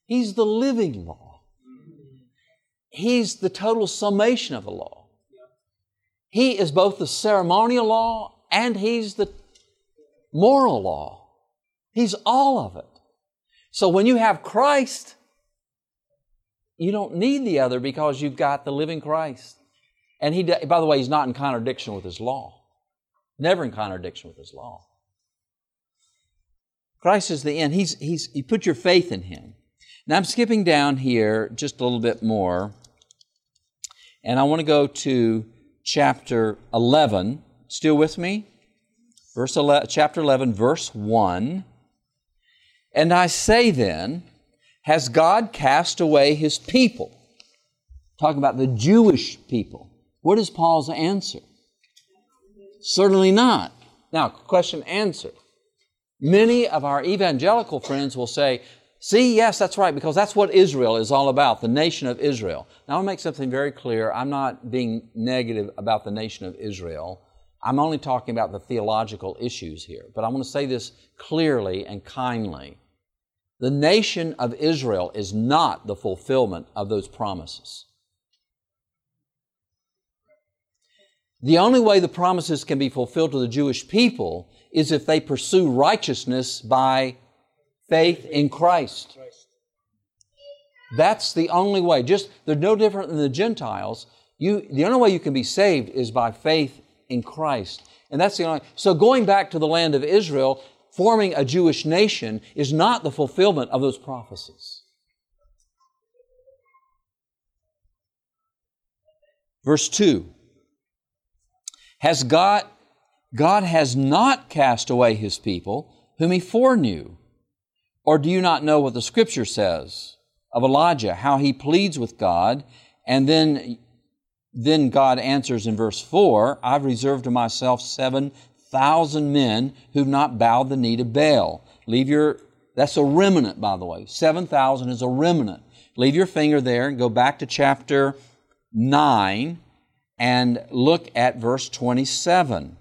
He's the living law. He's the total summation of the law. He is both the ceremonial law and He's the moral law. He's all of it. So when you have Christ, you don't need the other because you've got the living Christ. And he, by the way, he's not in contradiction with his law. Never in contradiction with his law. Christ is the end. He's, he's, you put your faith in him. Now I'm skipping down here just a little bit more. And I want to go to chapter 11. Still with me? Verse 11, chapter 11, verse 1. And I say then, has God cast away his people? Talking about the Jewish people. What is Paul's answer? Certainly not. Now, question answer. Many of our evangelical friends will say, See, yes, that's right, because that's what Israel is all about, the nation of Israel. Now, I'll make something very clear. I'm not being negative about the nation of Israel. I'm only talking about the theological issues here. But I want to say this clearly and kindly. The nation of Israel is not the fulfillment of those promises. The only way the promises can be fulfilled to the Jewish people is if they pursue righteousness by faith in Christ. That's the only way. Just they're no different than the Gentiles. You, the only way you can be saved is by faith in Christ. And that's the only so going back to the land of Israel, forming a Jewish nation is not the fulfillment of those prophecies. Verse 2 Has God God has not cast away his people whom he foreknew. Or do you not know what the scripture says of Elijah, how he pleads with God, and then, then God answers in verse 4 I've reserved to myself 7,000 men who've not bowed the knee to Baal. Leave your, that's a remnant, by the way. 7,000 is a remnant. Leave your finger there and go back to chapter 9 and look at verse 27.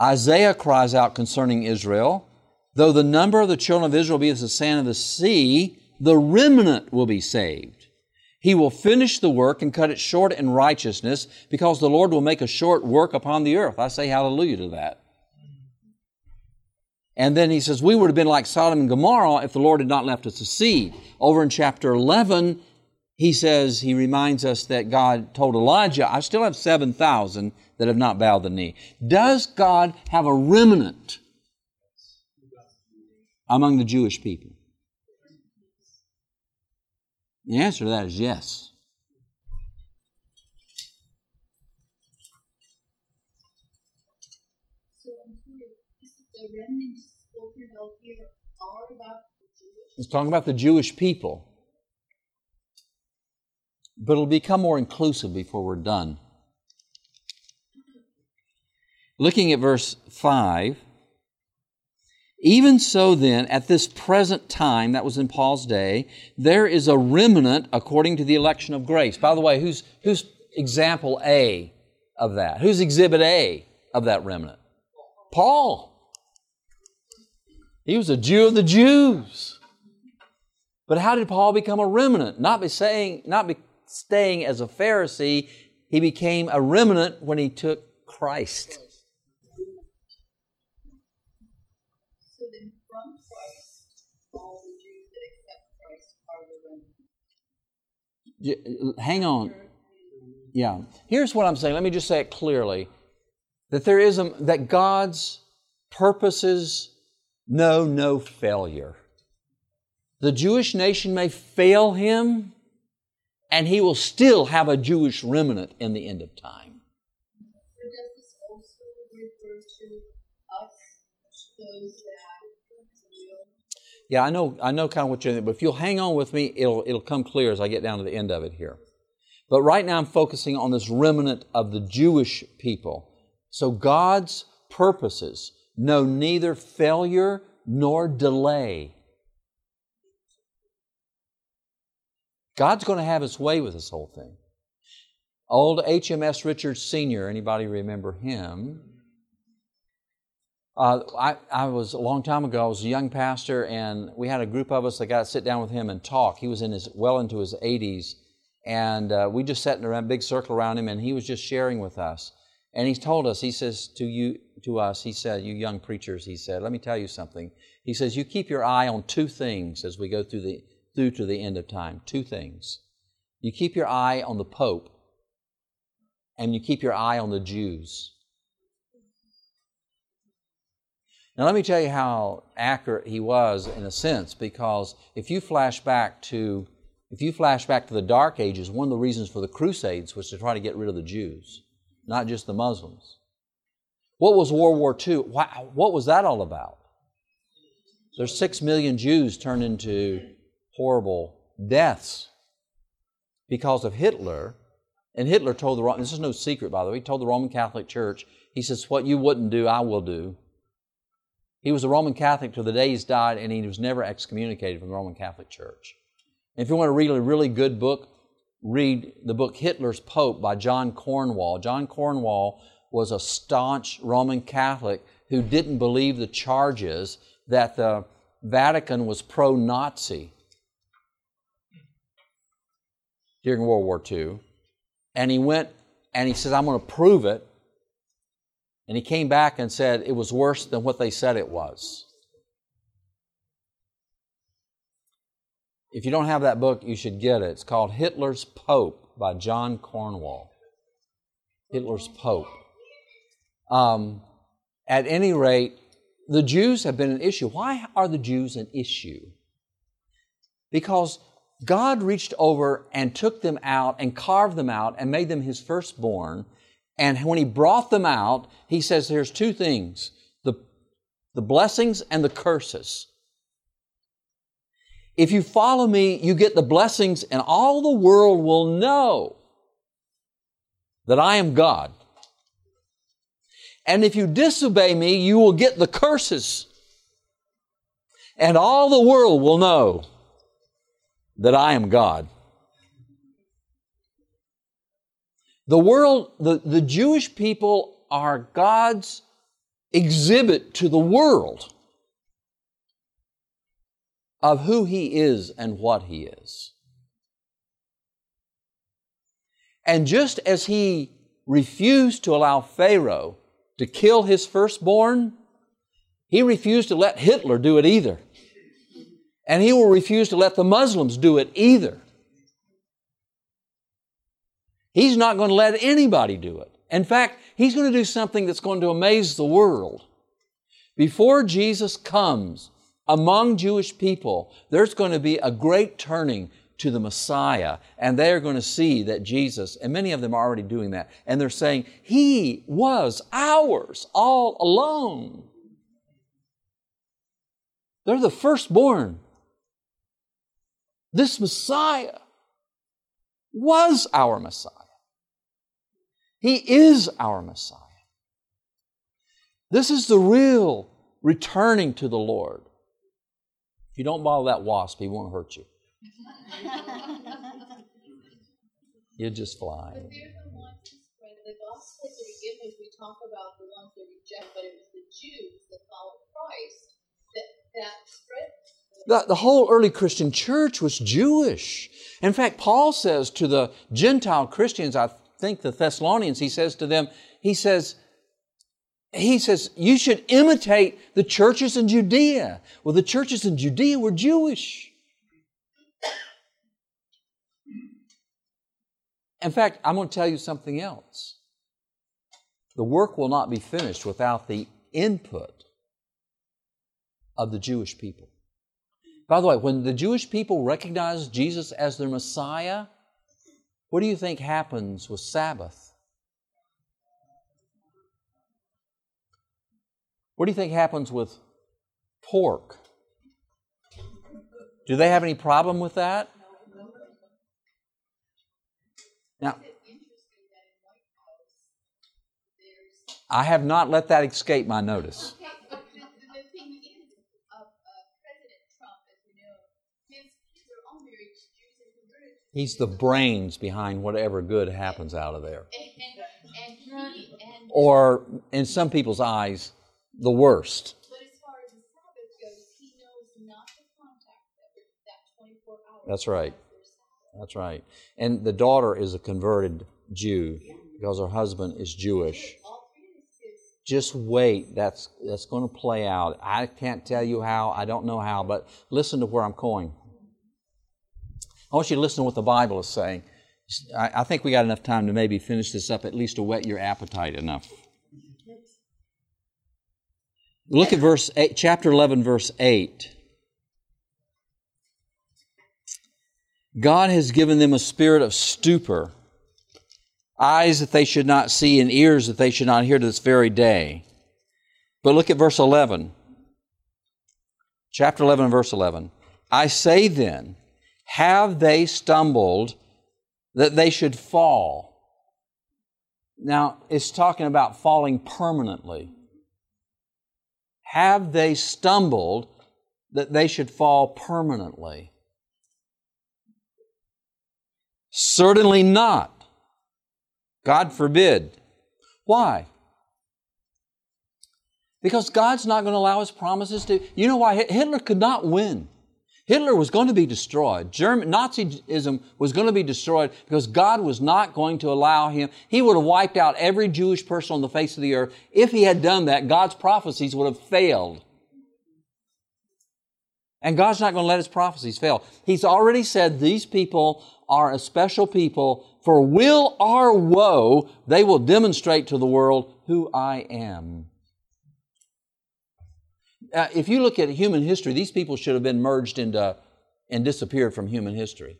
Isaiah cries out concerning Israel, though the number of the children of Israel be as the sand of the sea, the remnant will be saved. He will finish the work and cut it short in righteousness because the Lord will make a short work upon the earth. I say hallelujah to that. And then he says, We would have been like Sodom and Gomorrah if the Lord had not left us a seed. Over in chapter 11, he says, he reminds us that God told Elijah, I still have 7,000 that have not bowed the knee. Does God have a remnant among the Jewish people? The answer to that is yes. So I'm curious, is the remnant spoken of here all about the Jewish? It's talking about the Jewish people. But it'll become more inclusive before we're done. Looking at verse 5, even so then, at this present time, that was in Paul's day, there is a remnant according to the election of grace. By the way, who's, who's example A of that? Who's exhibit A of that remnant? Paul. He was a Jew of the Jews. But how did Paul become a remnant? Not by saying, not staying as a Pharisee, he became a remnant when he took Christ. So then from Christ, all the Jews that accept Christ are the remnant. Uh, hang on. Yeah. Here's what I'm saying. Let me just say it clearly that there is a, that God's purposes know no failure. The Jewish nation may fail him, and he will still have a Jewish remnant in the end of time. But does this also refer to us, those that? Yeah, I know, I know kind of what you're, but if you'll hang on with me, it'll, it'll come clear as I get down to the end of it here. But right now I'm focusing on this remnant of the Jewish people. So God's purposes know neither failure nor delay. God's going to have his way with this whole thing. Old HMS Richards Sr., anybody remember him? Uh, I, I, was a long time ago, I was a young pastor, and we had a group of us that got to sit down with him and talk. He was in his well into his 80s, and uh, we just sat in a big circle around him, and he was just sharing with us. And he told us, he says to you, to us, he said, you young preachers, he said, let me tell you something. He says, you keep your eye on two things as we go through the through to the end of time. Two things. You keep your eye on the Pope, and you keep your eye on the Jews. Now, let me tell you how accurate he was in a sense, because if you flash back to if you flash back to the Dark Ages, one of the reasons for the Crusades was to try to get rid of the Jews, not just the Muslims. What was World War II? What was that all about? There's six million Jews turned into horrible deaths because of Hitler. And Hitler told the this is no secret, by the way. He told the Roman Catholic Church, he says, "What you wouldn't do, I will do." He was a Roman Catholic till the day he died, and he was never excommunicated from the Roman Catholic Church. And if you want to read a really good book, read the book Hitler's Pope by John Cornwell. John Cornwell was a staunch Roman Catholic who didn't believe the charges that the Vatican was pro Nazi during World War II. And he went and he says, I'm going to prove it. And he came back and said it was worse than what they said it was. If you don't have that book, you should get it. It's called Hitler's Pope by John Cornwell. Hitler's Pope. Um, at any rate, the Jews have been an issue. Why are the Jews an issue? Because God reached over and took them out and carved them out and made them his firstborn. And when he brought them out, he says there's two things the, the blessings and the curses. If you follow me, you get the blessings, and all the world will know that I am God. And if you disobey me, you will get the curses. And all the world will know that I am God. The world, the, the Jewish people are God's exhibit to the world of who He is and what He is. And just as He refused to allow Pharaoh to kill his firstborn, He refused to let Hitler do it either. And he will refuse to let the Muslims do it either. He's not going to let anybody do it. In fact, he's going to do something that's going to amaze the world. Before Jesus comes among Jewish people, there's going to be a great turning to the Messiah, and they are going to see that Jesus, and many of them are already doing that, and they're saying, He was ours all alone. They're the firstborn. This Messiah was our Messiah. He is our Messiah. This is the real returning to the Lord. If you don't bother that wasp, he won't hurt you. [laughs] You'll just fly. But they're the ones who spread the gospel to begin. We talk about the ones that reject, but it was the Jews that followed Christ that, that spread the, the whole early Christian church was Jewish. In fact, Paul says to the Gentile Christians, I think the Thessalonians, he says to them, he says, he says, you should imitate the churches in Judea. Well, the churches in Judea were Jewish. In fact, I'm going to tell you something else. The work will not be finished without the input of the Jewish people. By the way, when the Jewish people recognize Jesus as their Messiah, what do you think happens with Sabbath? What do you think happens with pork? Do they have any problem with that? Now, I have not let that escape my notice. Okay, but the, the thing is, uh, uh, President Trump, as we know, his kids are all married to Jews and converted. to He's the brains behind whatever good happens out of there. Or, in some people's eyes, the worst. but as far as the Sabbath goes, he knows not to contact them that twenty-four hours. That's right. before their Sabbath. That's right. And the daughter is a converted Jew because her husband is Jewish. All three of his kids Just wait. That's that's going to play out. I can't tell you how. I don't know how, but listen to where I'm going. I want you to listen to what the Bible is saying. I, think we got enough time to maybe finish this up, at least to whet your appetite enough. Look at verse eight, chapter eleven, verse eight. God has given them a spirit of stupor, eyes that they should not see, and ears that they should not hear to this very day. But look at verse 11. Chapter 11, verse 11. I say then, have they stumbled that they should fall? Now, it's talking about falling permanently. Have they stumbled that they should fall permanently? Certainly not. God forbid. Why? Because God's not going to allow His promises to. You know why? Hitler could not win. Hitler was going to be destroyed. German, Nazism was going to be destroyed because God was not going to allow him. He would have wiped out every Jewish person on the face of the earth. If he had done that, God's prophecies would have failed. And God's not going to let his prophecies fail. He's already said these people are a special people. For will or woe, they will demonstrate to the world who I am. Uh, if you look at human history, these people should have been merged into and disappeared from human history.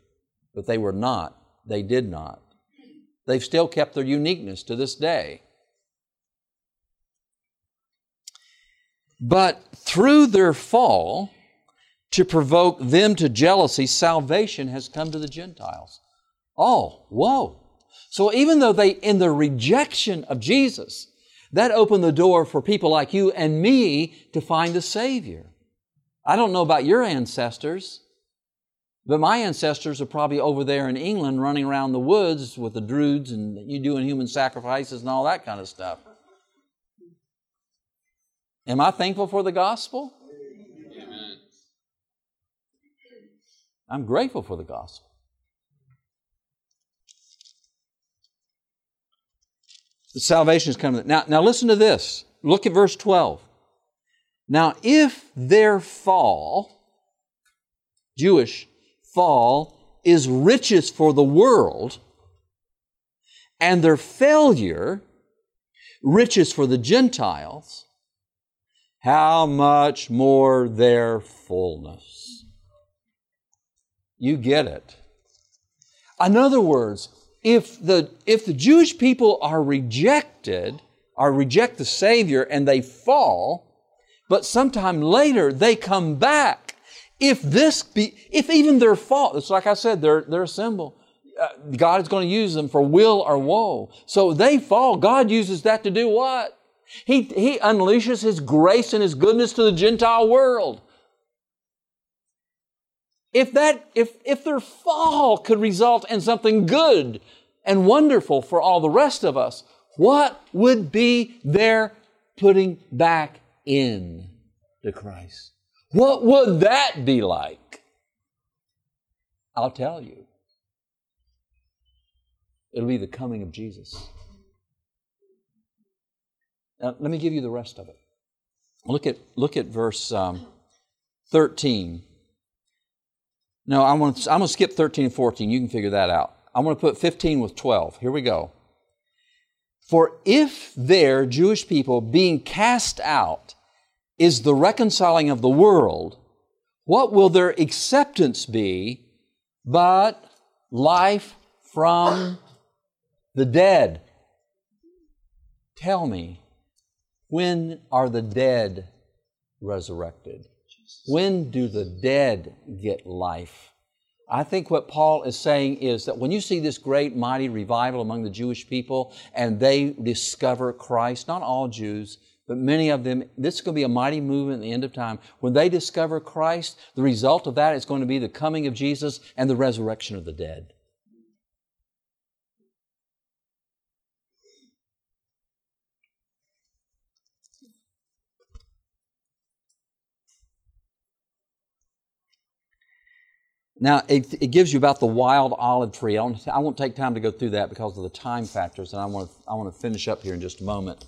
But they were not. They did not. They've still kept their uniqueness to this day. But through their fall, to provoke them to jealousy, salvation has come to the Gentiles. Oh, whoa. So even though they, in their rejection of Jesus, that opened the door for people like you and me to find the Savior. I don't know about your ancestors, but my ancestors are probably over there in England running around the woods with the druids and you doing human sacrifices and all that kind of stuff. Am I thankful for the gospel? I'm grateful for the gospel. The salvation is coming. Now, now listen to this. Look at verse 12. Now, if their fall, Jewish fall, is riches for the world, and their failure, riches for the Gentiles, how much more their fullness? You get it. In other words, if the, if the Jewish people are rejected, or reject the Savior and they fall, but sometime later they come back, if this be, if even their fault, it's like I said, they're, they're a symbol. Uh, God is going to use them for will or woe. So they fall. God uses that to do what? He, he unleashes His grace and His goodness to the Gentile world. If that, if, if their fall could result in something good and wonderful for all the rest of us, what would be their putting back in to Christ? What would that be like? I'll tell you. It'll be the coming of Jesus. Now, let me give you the rest of it. Look at, look at verse um, 13. No, I'm going, to, I'm going to skip 13 and 14. You can figure that out. I'm going to put 15 with 12. Here we go. For if their Jewish people being cast out is the reconciling of the world, what will their acceptance be but life from the dead? Tell me, when are the dead resurrected? When do the dead get life? I think what Paul is saying is that when you see this great, mighty revival among the Jewish people and they discover Christ, not all Jews, but many of them, this is going to be a mighty movement at the end of time. When they discover Christ, the result of that is going to be the coming of Jesus and the resurrection of the dead. Now, it, it, gives you about the wild olive tree. I won't, I won't, take time to go through that because of the time factors, and I want, to, I want to finish up here in just a moment.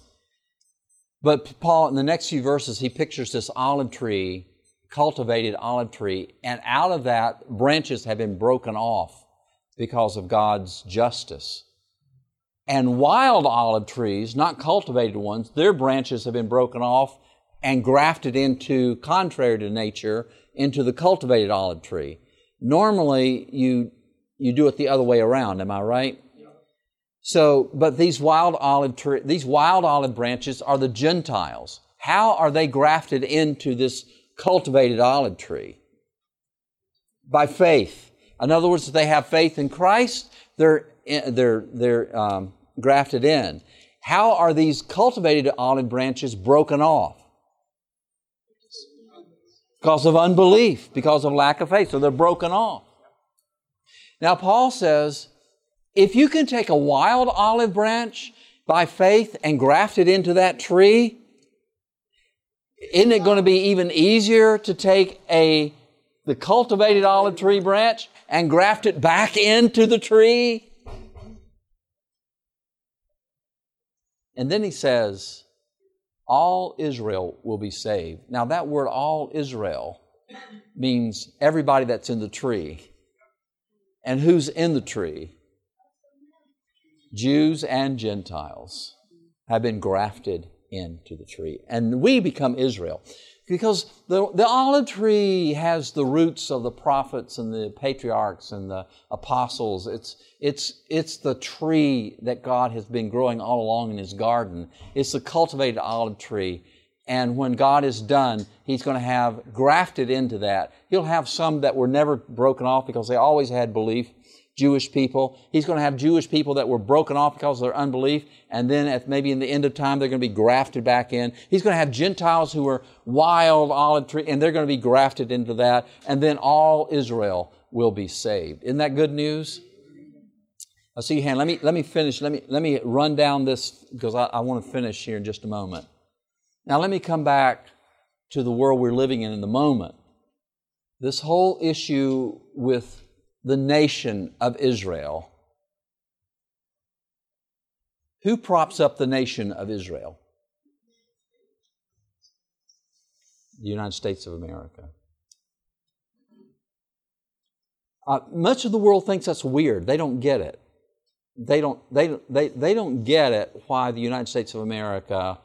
But Paul, in the next few verses, he pictures this olive tree, cultivated olive tree, and out of that, branches have been broken off because of God's justice. And wild olive trees, not cultivated ones, their branches have been broken off and grafted into, contrary to nature, into the cultivated olive tree. Normally, you, you do it the other way around, am I right? So, but these wild olive tree, these wild olive branches are the Gentiles. How are they grafted into this cultivated olive tree? By faith. In other words, if they have faith in Christ, they're they're they're um, grafted in. How are these cultivated olive branches broken off? Because of unbelief, because of lack of faith. So they're broken off. Now, Paul says if you can take a wild olive branch by faith and graft it into that tree, isn't it going to be even easier to take a the cultivated olive tree branch and graft it back into the tree? And then he says, all Israel will be saved. Now, that word all Israel means everybody that's in the tree. And who's in the tree? Jews and Gentiles have been grafted into the tree. And we become Israel because the, the olive tree has the roots of the prophets and the patriarchs and the apostles. It's, it's, it's the tree that God has been growing all along in His garden. It's the cultivated olive tree. And when God is done, He's going to have grafted into that. He'll have some that were never broken off because they always had belief. Jewish people. He's going to have Jewish people that were broken off because of their unbelief, and then at maybe in the end of time they're going to be grafted back in. He's going to have Gentiles who are wild olive tree, and they're going to be grafted into that, and then all Israel will be saved. Isn't that good news? I see your hand. Let me let me finish. Let me let me run down this because I, I want to finish here in just a moment. Now let me come back to the world we're living in in the moment. This whole issue with the nation of Israel. Who props up the nation of Israel? The United States of America. Uh, much of the world thinks that's weird. They don't get it. They don't, they, they, they don't get it why the United States of America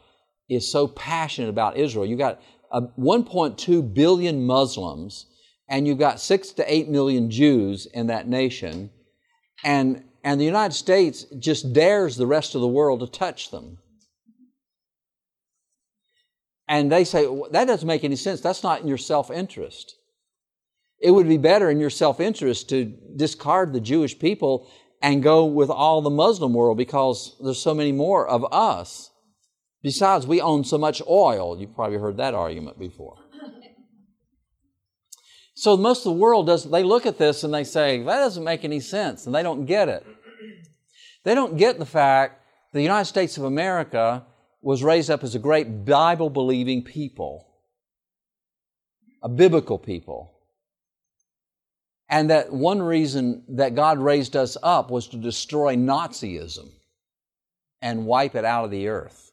is so passionate about Israel. You've got uh, 1.2 billion Muslims and you've got six to eight million Jews in that nation, and, and the United States just dares the rest of the world to touch them. And they say, that doesn't make any sense. That's not in your self interest. It would be better in your self interest to discard the Jewish people and go with all the Muslim world because there's so many more of us. Besides, we own so much oil. You've probably heard that argument before. So most of the world does they look at this and they say, that doesn't make any sense, and they don't get it. They don't get the fact the United States of America was raised up as a great Bible believing people, a biblical people. And that one reason that God raised us up was to destroy Nazism and wipe it out of the earth.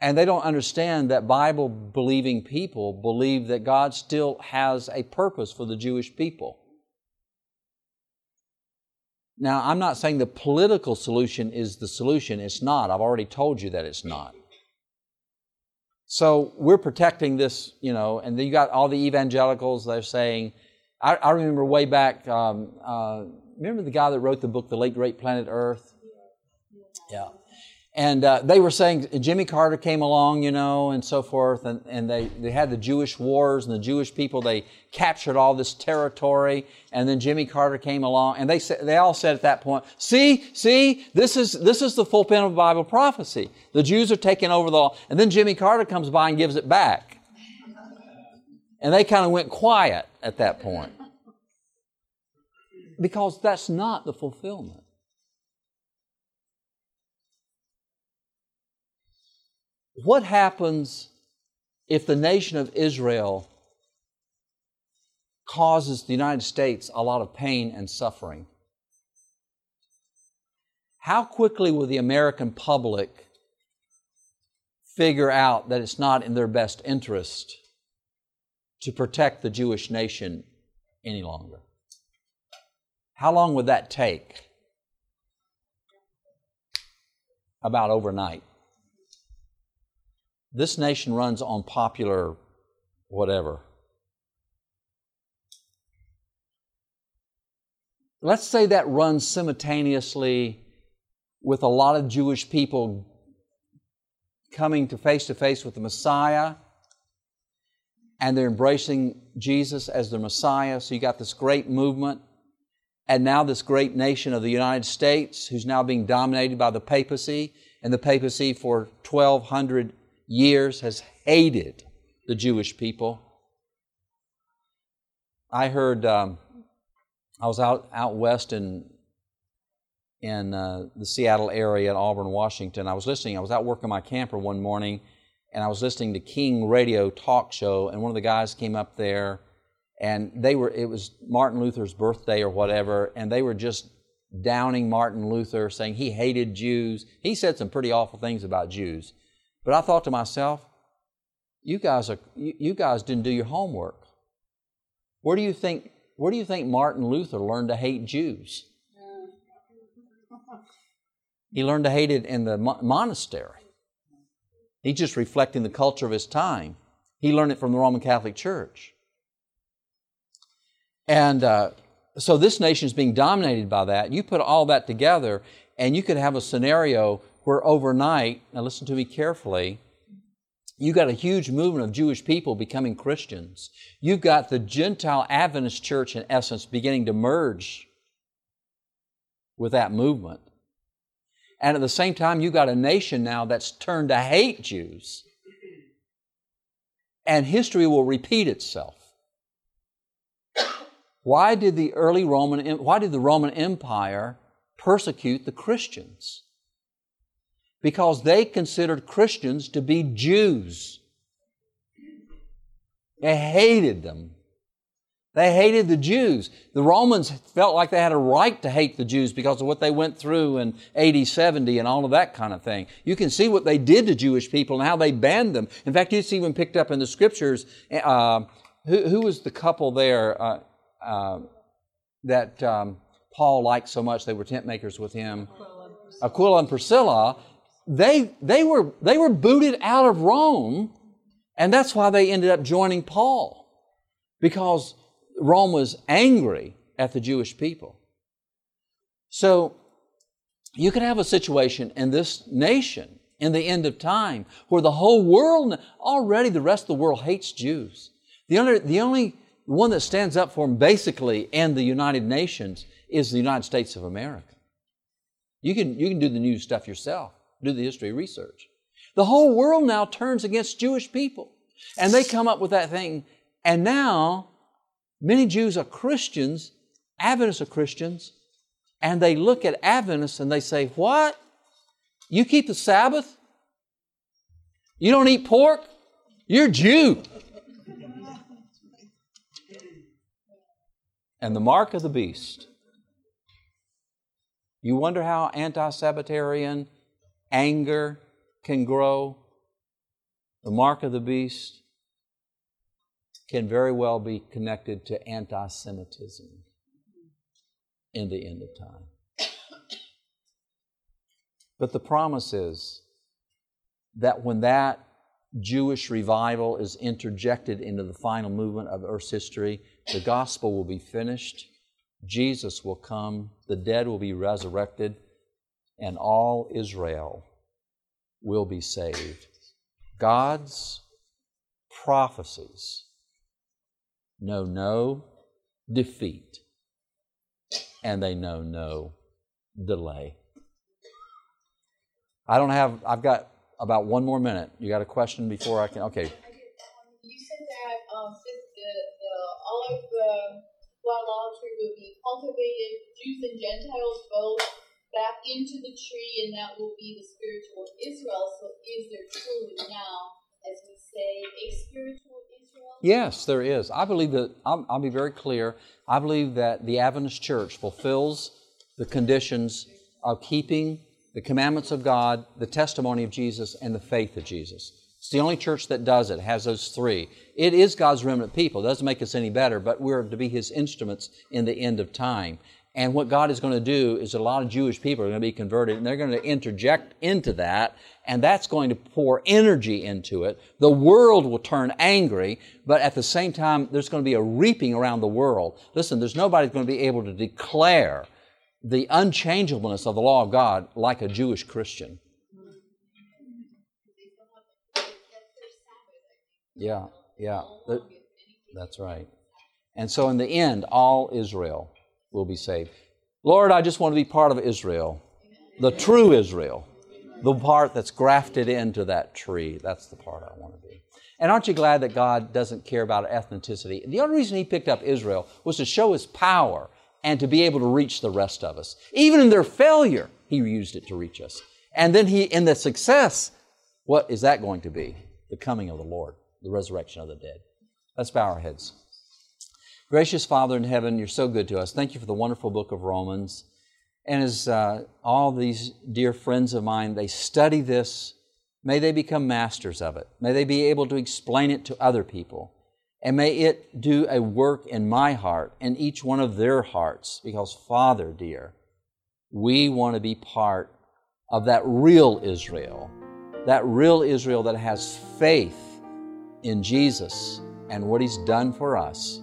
And they don't understand that Bible believing people believe that God still has a purpose for the Jewish people. Now, I'm not saying the political solution is the solution. It's not. I've already told you that it's not. So we're protecting this, you know, and then you got all the evangelicals, they're saying, I, I remember way back, um, uh, remember the guy that wrote the book, The Late Great Planet Earth? Yeah. And uh, they were saying Jimmy Carter came along, you know, and so forth, and, and they, they had the Jewish wars and the Jewish people, they captured all this territory, and then Jimmy Carter came along, and they said, they all said at that point, see, see, this is, this is the fulfillment of Bible prophecy. The Jews are taking over the law, and then Jimmy Carter comes by and gives it back. And they kind of went quiet at that point. Because that's not the fulfillment. What happens if the nation of Israel causes the United States a lot of pain and suffering? How quickly will the American public figure out that it's not in their best interest to protect the Jewish nation any longer? How long would that take? About overnight. This nation runs on popular whatever. Let's say that runs simultaneously with a lot of Jewish people coming to face to face with the Messiah and they're embracing Jesus as their Messiah. So you got this great movement. And now this great nation of the United States, who's now being dominated by the papacy, and the papacy for 1200 years has hated the Jewish people. I heard, um, I was out, out west in, in uh, the Seattle area in Auburn, Washington. I was listening, I was out working my camper one morning, and I was listening to King Radio Talk Show, and one of the guys came up there, and they were, it was Martin Luther's birthday or whatever, and they were just downing Martin Luther, saying he hated Jews. He said some pretty awful things about Jews. But I thought to myself, you guys are you, guys didn't do your homework. Where do you think where do you think Martin Luther learned to hate Jews? [laughs] He learned to hate it in the monastery. He's just reflecting the culture of his time. He learned it from the Roman Catholic Church. And uh, so this nation is being dominated by that. You put all that together, and you could have a scenario where overnight, now listen to me carefully, you got a huge movement of Jewish people becoming Christians. You've got the Gentile Adventist church, in essence, beginning to merge with that movement. And at the same time, you've got a nation now that's turned to hate Jews. And history will repeat itself. Why did the early Roman, why did the Roman Empire persecute the Christians? Because they considered Christians to be Jews. They hated them. They hated the Jews. The Romans felt like they had a right to hate the Jews because of what they went through in AD 70 and all of that kind of thing. You can see what they did to Jewish people and how they banned them. In fact, it's even picked up in the scriptures. Uh, who, who, was the couple there uh, uh, that um, Paul liked so much? They were tent makers with him. Aquila and Priscilla they, they, were, they were booted out of Rome, and that's why they ended up joining Paul, because Rome was angry at the Jewish people. So you could have a situation in this nation in the end of time where the whole world, already the rest of the world hates Jews. The only, the only one that stands up for them basically in the United Nations is the United States of America. You can, you can do the new stuff yourself do the history research. The whole world now turns against Jewish people. And they come up with that thing. And now, many Jews are Christians, Adventists are Christians, and they look at Adventists and they say, What? You keep the Sabbath? You don't eat pork? You're Jew. and the mark of the beast. You wonder how anti Sabbatarian anger can grow. The mark of the beast can very well be connected to anti Semitism in the end of time. But the promise is that when that Jewish revival is interjected into the final movement of Earth's history, the gospel will be finished, Jesus will come, the dead will be resurrected, and all Israel will be saved. God's prophecies know no defeat, and they know no delay. I don't have, I've got about one more minute. You got a question before I can? Okay. You said that um, the, the olive uh, wild tree will be cultivated, Jews and Gentiles both back into the tree, and that will be the spiritual Israel. So, is there truly now, as we say, a spiritual Israel? Yes, there is. I believe that, I'll, I'll be very clear, I believe that the Adventist Church fulfills the conditions of keeping the commandments of God, the testimony of Jesus, and the faith of Jesus. It's the only church that does it, has those three. It is God's remnant people. It doesn't make us any better, but we're to be His instruments in the end of time. And what God is going to do is a lot of Jewish people are going to be converted, and they're going to interject into that, and that's going to pour energy into it. The world will turn angry, but at the same time, there's going to be a reaping around the world. Listen, there's nobody going to be able to declare the unchangeableness of the law of God like a Jewish Christian. Yeah, yeah, that's right. And so, in the end, all Israel will be saved. Lord, I just want to be part of Israel, the true Israel, the part that's grafted into that tree. That's the part I want to be. And aren't you glad that God doesn't care about ethnicity? The only reason He picked up Israel was to show His power and to be able to reach the rest of us. Even in their failure, He used it to reach us. And then He, in the success, what is that going to be? The coming of the Lord, the resurrection of the dead. Let's bow our heads. Gracious Father in heaven, you're so good to us. Thank you for the wonderful book of Romans. And as uh, all these dear friends of mine, they study this, may they become masters of it. May they be able to explain it to other people. And may it do a work in my heart and each one of their hearts, because, Father, dear, we want to be part of that real Israel, that real Israel that has faith in Jesus and what He's done for us.